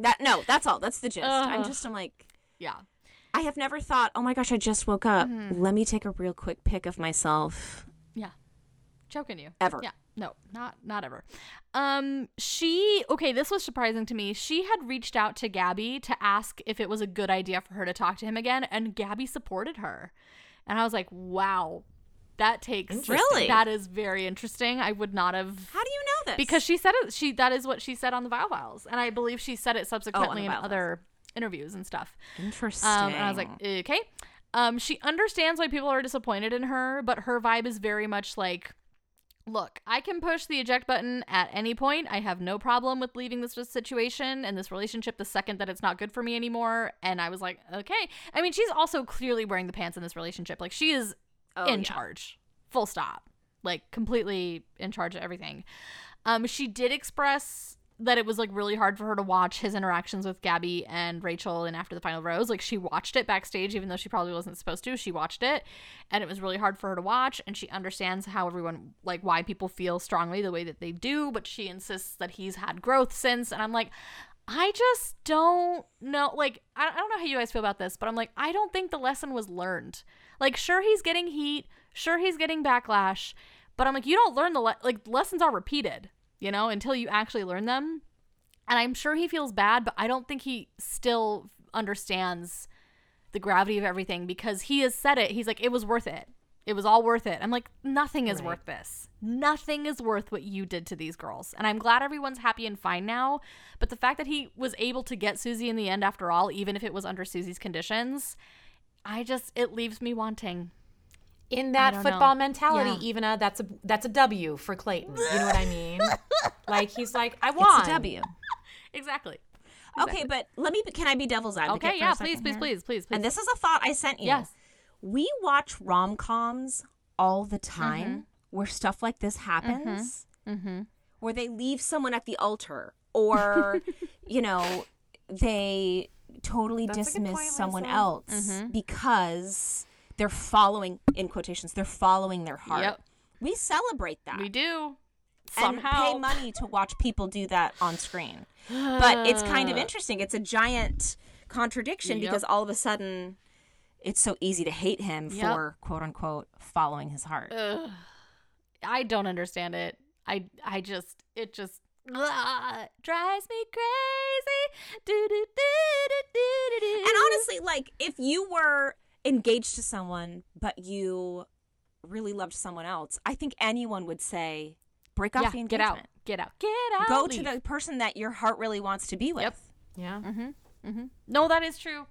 That no, that's all. That's the gist. I'm uh-huh. just I'm like Yeah. I have never thought, oh my gosh, I just woke up. Mm-hmm. Let me take a real quick pic of myself. Yeah. Choking you. Ever. Yeah. No, not not ever. Um she okay, this was surprising to me. She had reached out to Gabby to ask if it was a good idea for her to talk to him again and Gabby supported her. And I was like, "Wow. That takes Really? That is very interesting. I would not have How do you know this? because she said it she that is what she said on the Viall Files. And I believe she said it subsequently in Viall Files. other interviews and stuff. interesting. Um, and I was like, okay. Um, she understands why people are disappointed in her, but her vibe is very much like, look, I can push the eject button at any point. I have no problem with leaving this situation and this relationship the second that it's not good for me anymore. And I was like, okay. I mean, she's also clearly wearing the pants in this relationship. Like, she is Oh, in yeah. charge, full stop, like completely in charge of everything. Um, she did express that it was like really hard for her to watch his interactions with Gabby and Rachel and after the final rose. Like she watched it backstage, even though she probably wasn't supposed to. She watched it, and it was really hard for her to watch. And she understands how everyone like why people feel strongly the way that they do, but she insists that he's had growth since. And I'm like. I just don't know. Like, I I don't know how you guys feel about this, but I'm like, I don't think the lesson was learned. Like, sure, he's getting heat. Sure, he's getting backlash. But I'm like, you don't learn the, le- like, lessons are repeated, you know, until you actually learn them. And I'm sure he feels bad, but I don't think he still understands the gravity of everything because he has said it. He's like, it was worth it. It was all worth it. I'm like, nothing is Right. worth this. Nothing is worth what you did to these girls. And I'm glad everyone's happy and fine now. But the fact that he was able to get Susie in the end after all, even if it was under Susie's conditions, I just, it leaves me wanting. in that football know. mentality, Yeah. Ivana, that's a that's a W for Clayton. You know what I mean? like he's like, I won. it's a W. Exactly. Okay, but let me. Can I be devil's advocate? Okay, yeah, please, please, please, please, please. And this is a thought I sent you. Yes. We watch rom coms all the Mm-hmm. time where stuff like this happens, mm-hmm. where they leave someone at the altar, or, you know, they totally That's dismiss someone Leslie. else Mm-hmm. because they're following, in quotations, they're following their heart. Yep. We celebrate that. We do. And Somehow. pay money to watch people do that on screen. But it's kind of interesting. It's a giant contradiction Yep. because all of a sudden it's so easy to hate him Yep. for quote unquote following his heart. Ugh. I don't understand it. I I just it just drives me crazy. Do, do, do. And honestly, like if you were engaged to someone but you really loved someone else, I think anyone would say break off yeah, the get out, get out, get out. Go leave. to the person that your heart really wants to be with. Yep. Yeah. Mm-hmm. Mm-hmm. No, that is true.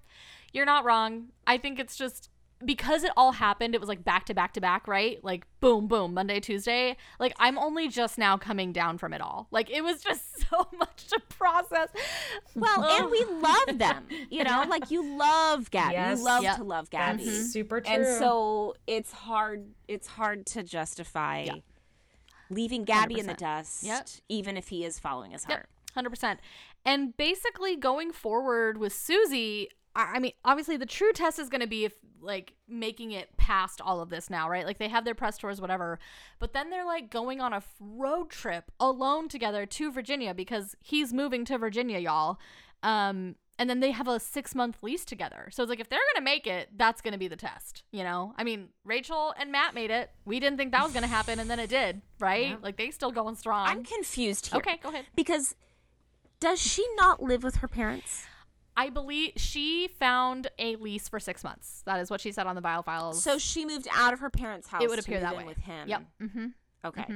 You're not wrong. I think it's just because it all happened, it was like back to back to back, right? Like boom, boom, Monday, Tuesday. Like I'm only just now coming down from it all. Like it was just so much to process. Well, and we love them. You know, like you love Gabby. Yes. You love Yep. to love Gabby. That's super true. And so it's hard it's hard to justify leaving Gabby in the dust Yep. even if he is following his heart. Yep, hundred percent. And basically, going forward with Susie, I I mean, obviously, the true test is going to be if like making it past all of this now, right? Like they have their press tours, whatever, but then they're like going on a f- road trip alone together to Virginia because he's moving to Virginia, y'all. Um, and then they have a six month lease together. So it's like if they're gonna make it, that's gonna be the test, you know? I mean, Rachel and Matt made it. We didn't think that was gonna happen, and then it did, right? Yeah. Like they still going strong. I'm confused here. okay, go ahead. Because does she not live with her parents? I believe she found a lease for six months. That is what she said on the Viall Files. So she moved out of her parents' house it would appear that way with him. Yep. Mm-hmm. Okay.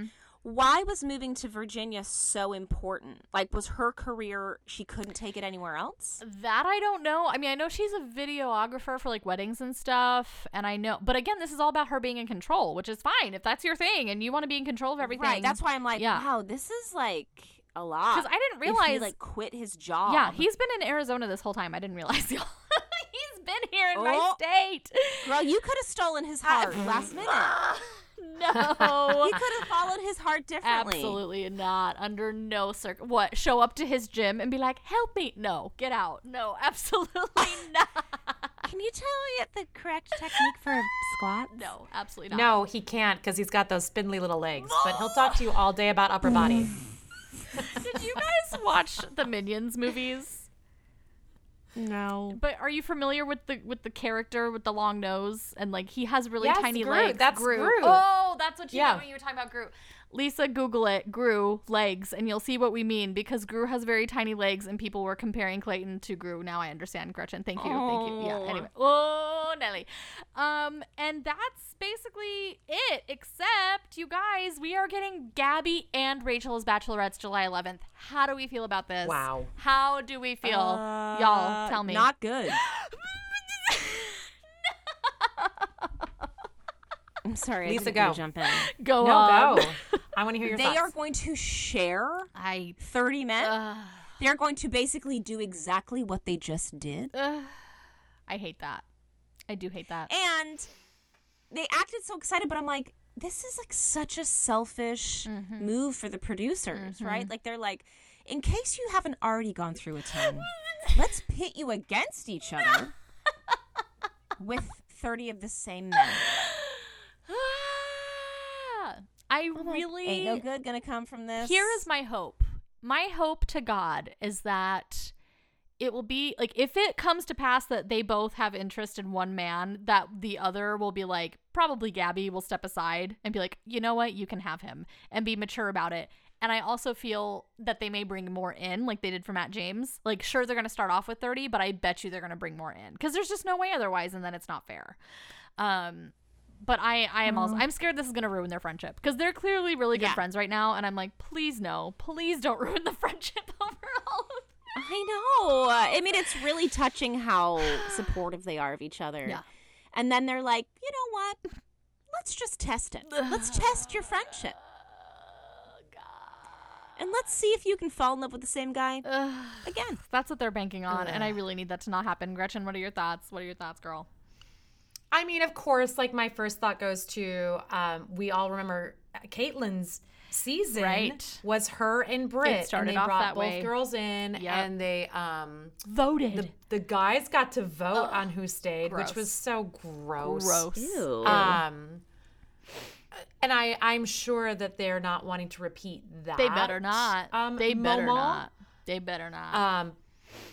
Why was moving to Virginia so important? Like was her career she couldn't take it anywhere else? That I don't know. I mean, I know she's a videographer for like weddings and stuff, and I know. But again, this is all about her being in control, which is fine if that's your thing and you want to be in control of everything. Right. That's why I'm like, Yeah. wow, this is like a lot. because I didn't If he, realize. like quit his job. yeah, he's been in Arizona this whole time. I didn't realize y'all. he's been here in my Oh. state. girl. You could have stolen his uh, heart last minute. no. He could have followed his heart differently. Absolutely not. Under no circ. What? Show up to his gym and be like, "Help me!" No, get out. No, absolutely not. Can you tell me the correct technique for squats? No, absolutely not. No, he can't because he's got those spindly little legs. But he'll talk to you all day about upper body. Did you guys watch the Minions movies? No. But are you familiar with the with the character with the long nose and like he has really Yes, tiny Groot. legs? That's Groot. Oh, that's what you Yeah. meant when you were talking about Groot. Lisa, Google it, Gru legs, and you'll see what we mean because Gru has very tiny legs, and people were comparing Clayton to Gru. Now I understand, Gretchen. Thank you, thank you. Yeah. Oh. Anyway, oh Nelly, um, and that's basically it. Except you guys, we are getting Gabby and Rachel's Bachelorette's July 11th. How do we feel about this? Wow. How do we feel, Uh, y'all? Tell me. Not good. I'm sorry. Lisa, I didn't mean to go. Jump in. go No, on. go. I want to hear your They thoughts. are going to share I. 30 men. Uh, They're going to basically do exactly what they just did. uh, I hate that. I do hate that. And they acted so excited, but I'm like, this is like such a selfish Mm-hmm. move for the producers, right? Like they're like, in case you haven't already gone through a ton, let's pit you against each other with 30 of the same men. I really ain't no good gonna come from this. Here is my hope. My hope to God is that it will be like if it comes to pass that they both have interest in one man, that the other will be like, probably Gabby will step aside and be like, you know what, you can have him and be mature about it. And I also feel that they may bring more in, like they did for Matt James. Like, sure, they're going to start off with 30, but I bet you they're going to bring more in because there's just no way otherwise, and then it's not fair. Um, but I, I am also, mm-hmm. I'm scared this is going to ruin their friendship because they're clearly really good Yeah. friends right now. And I'm like, please no, please don't ruin the friendship over all I know. I mean, it's really touching how supportive they are of each other. Yeah. And then they're like, you know what? Let's just test it. Let's test your friendship. And let's see if you can fall in love with the same guy again. That's what they're banking on, and I really need that to not happen. Gretchen, what are your thoughts? What are your thoughts, girl? I mean, of course, like my first thought goes to um, we all remember Kaitlyn's season Right. was her and Britt. started and they off brought that both way. girls in Yep. and they um Voted. the, the guys got to vote on who stayed, gross. which was so gross. Gross. Ew. Um and I, I'm sure that they're not wanting to repeat that. they better not. Um, they better Momo. not. They better not. Um,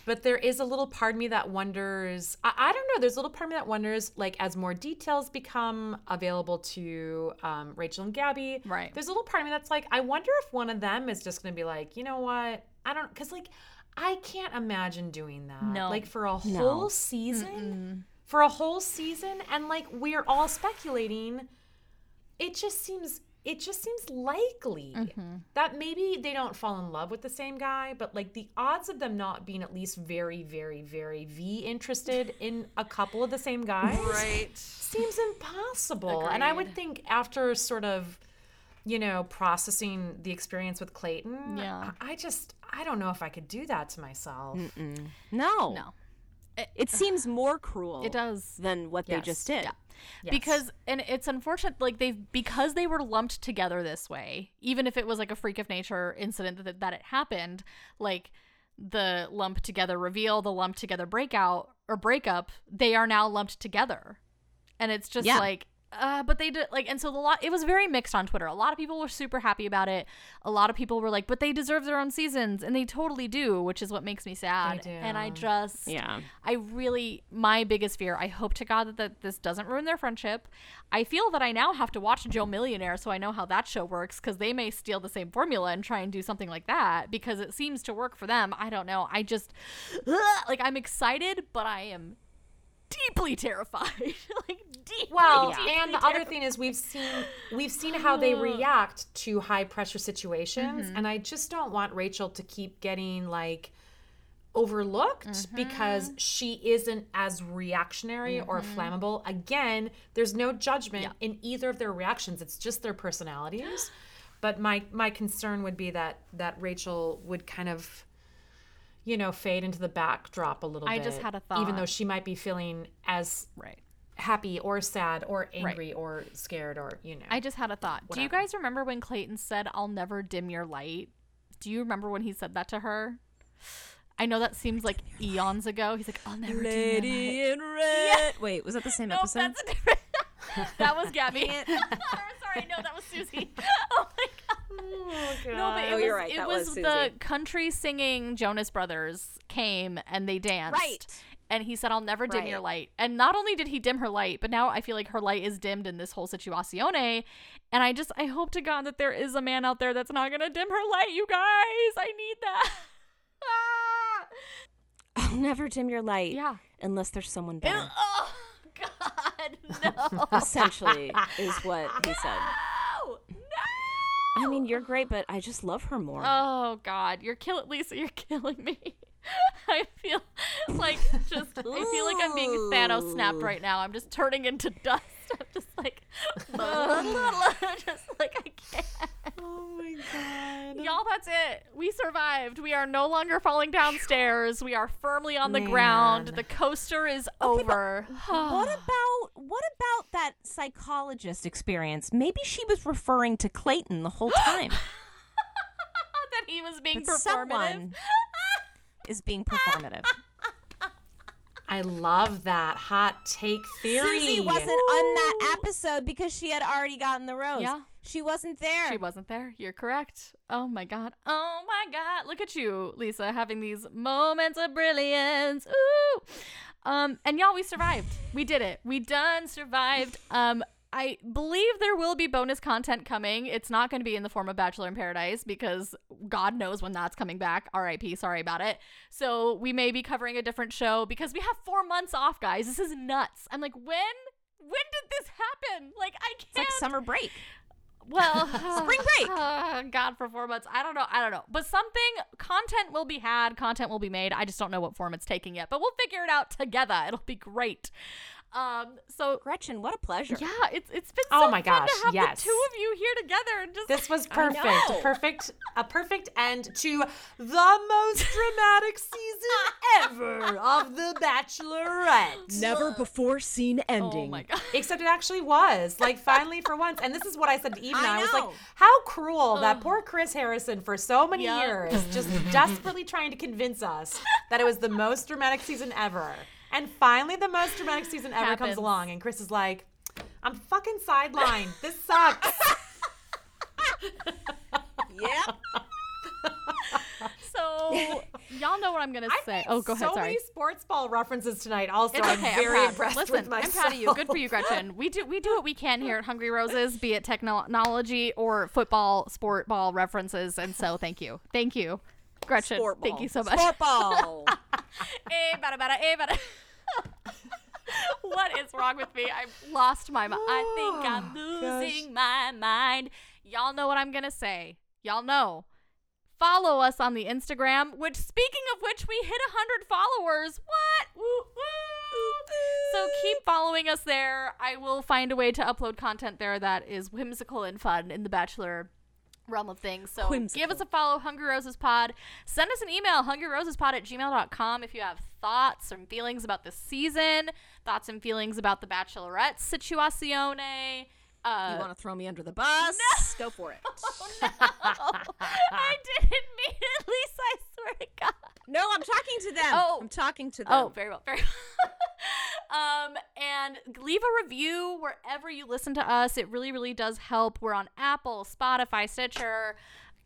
but there is a little part of me that wonders. I, I don't know. There's a little part of me that wonders, like, as more details become available to um, Rachel and Gabby. Right. There's a little part of me that's like, I wonder if one of them is just going to be like, you know what? I don't, because like, I can't imagine doing that. No. Like for a whole season, for a whole season, and like we're all speculating. It just seems. It just seems likely mm-hmm. that maybe they don't fall in love with the same guy, but like the odds of them not being at least very, very, very V interested in a couple of the same guys right. seems impossible. And I would think after sort of, you know, processing the experience with Clayton, Yeah. I, I just I don't know if I could do that to myself. No. No. It seems more cruel It does. than what they just did. Yeah. Yes. Because and it's unfortunate like they've because they were lumped together this way, even if it was like a freak of nature incident that that it happened, like the lump together reveal, the lump together breakout or breakup, they are now lumped together. And it's just Yeah. like uh, but they did like, and so the lot. It was very mixed on Twitter. A lot of people were super happy about it. A lot of people were like, "But they deserve their own seasons," and they totally do, which is what makes me sad. do. And I just, Yeah. I really, my biggest fear, I hope to God that, that this doesn't ruin their friendship. I feel that I now have to watch Joe Millionaire so I know how that show works because they may steal the same formula and try and do something like that because it seems to work for them. I don't know. I just, like, I'm excited, but I am deeply terrified. like, deeply. Well, deeply and the other thing is we've seen we've seen how they react to high pressure situations, mm-hmm. and I just don't want Rachel to keep getting like overlooked mm-hmm. because she isn't as reactionary or mm-hmm. flammable. Again, there's no judgment in either of their reactions. It's just their personalities. But my my concern would be that that Rachel would kind of you know fade into the backdrop a little I bit. I just had a thought. even though she might be feeling as Right. happy or sad or angry or scared or you know. I just had a thought. Do you guys remember when Clayton said, I'll never dim your light? Do you remember when he said that to her? I know that seems like eons ago. He's like, I'll never dim your light. Lady in red. Wait, was that the same Nope, episode? that's a different. that was Gabby. Sorry, no, that was Susie. Oh god. No, but it Oh, was, you're right, it was, was the country singing Jonas Brothers came and they danced. Right. And he said, I'll never dim your light. And not only did he dim her light, but now I feel like her light is dimmed in this whole situazione. And I just, I hope to God that there is a man out there that's not going to dim her light, you guys. I need that. Ah. I'll never dim your light. Yeah. Unless there's someone better. oh, God, no. Essentially, is what he said. I mean, you're great, but I just love her more. Oh God, you're killing Lisa. You're killing me. I feel like just. I feel like I'm being Thanos snapped right now. I'm just turning into dust. I'm just like, just like I can't. oh my god. Y'all, that's it. We survived. We are no longer falling downstairs. We are firmly on the ground. The coaster is over. what about what about that psychologist experience? Maybe she was referring to Clayton the whole time. that he was being but performative. someone is being performative. I love that hot take theory. Susie wasn't on that episode because she had already gotten the rose. Yeah. She wasn't there. She wasn't there. You're correct. Oh my god. Oh my god. Look at you, Lisa, having these moments of brilliance. Ooh. Um, and y'all, we survived. We did it. We done survived. Um, I believe there will be bonus content coming. It's not going to be in the form of Bachelor in Paradise because God knows when that's coming back. RIP. Sorry about it. So we may be covering a different show because we have four months off, guys. This is nuts. I'm like, when? When did this happen? Like, I can't. It's like summer break. Well, Spring break. uh, God, for four months. I don't know. I don't know. But something, content will be had, content will be made. I just don't know what form it's taking yet, but we'll figure it out together. It'll be great. Um, so Gretchen, what a pleasure. yeah, it's it's been Oh so my fun gosh, to have yes. the two of you here together and just This was perfect. Perfect. A perfect end to the most dramatic season ever of The Bachelorette. Never before seen ending. oh my god. Except it actually was. Like, finally, for once. And this is what I said to Eve. and I I, was like, how cruel that poor Chris Harrison, for so many Yeah. years, just desperately trying to convince us that it was the most dramatic season ever. And finally, the most dramatic season ever Happens. comes along. And Chris is like, I'm fucking sidelined. This sucks. Yep. So y'all know what I'm gonna say. Oh, go ahead. So Sorry. many sports ball references tonight. Also, It's I'm okay. very I'm proud. impressed Listen, with myself. I'm proud of you. Good for you, Gretchen. We do we do what we can here at Hungry Roses, be it technology or football, sport ball references, and so thank you, thank you, Gretchen. Sport Thank you so much. Sport ball. Eh, bada, bada, eh, bada. What is wrong with me? I've lost my mind. I think I'm losing my mind. Y'all know what I'm gonna say. Y'all know. Follow us on the Instagram, which speaking of which we hit 100 followers. What? Woo, woo. So keep following us there. I will find a way to upload content there that is whimsical and fun in the Bachelor realm of things. So give us a follow, Hungry Roses Pod. Send us an email, hungryrosespod at gmail.com if you have thoughts and feelings about the season, thoughts and feelings about the Bachelorette situazione. Uh, you want to throw me under the bus? No! Go for it. Oh, no. I didn't mean it, Lisa. I swear to God. No, I'm talking to them. Oh. I'm talking to them. Oh, very well, very well. um, and leave a review wherever you listen to us. It really, really does help. We're on Apple, Spotify, Stitcher.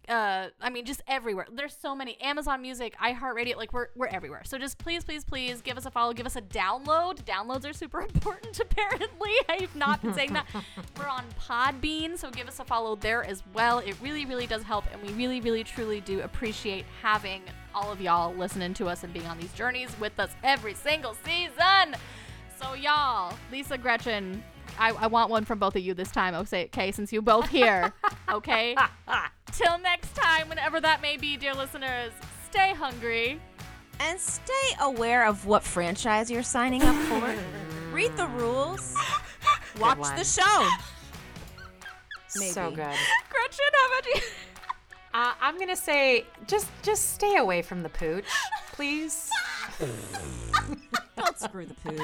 Uh, I mean, just everywhere. There's so many. Amazon Music, iHeartRadio, like we're we're everywhere. So just please, please, please give us a follow. Give us a download. Downloads are super important. Apparently, I've not been saying that. We're on Podbean, so give us a follow there as well. It really, really does help, and we really, really, truly do appreciate having all of y'all listening to us and being on these journeys with us every single season. So y'all, Lisa, Gretchen, I, I want one from both of you this time. Okay, okay, since you both here. Okay. Till next time, whenever that may be, dear listeners, stay hungry. And stay aware of what franchise you're signing up for. Read the rules. Watch the show. So good. Gretchen, how about you? Uh, I'm gonna say just just stay away from the pooch, please. Don't screw the pooch.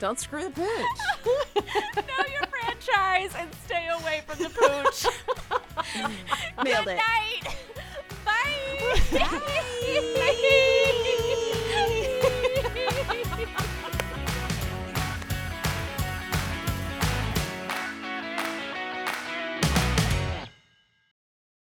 Don't screw the pooch. know your franchise and stay away from the pooch. Nailed Good it. night. Bye. Bye. Bye. Bye.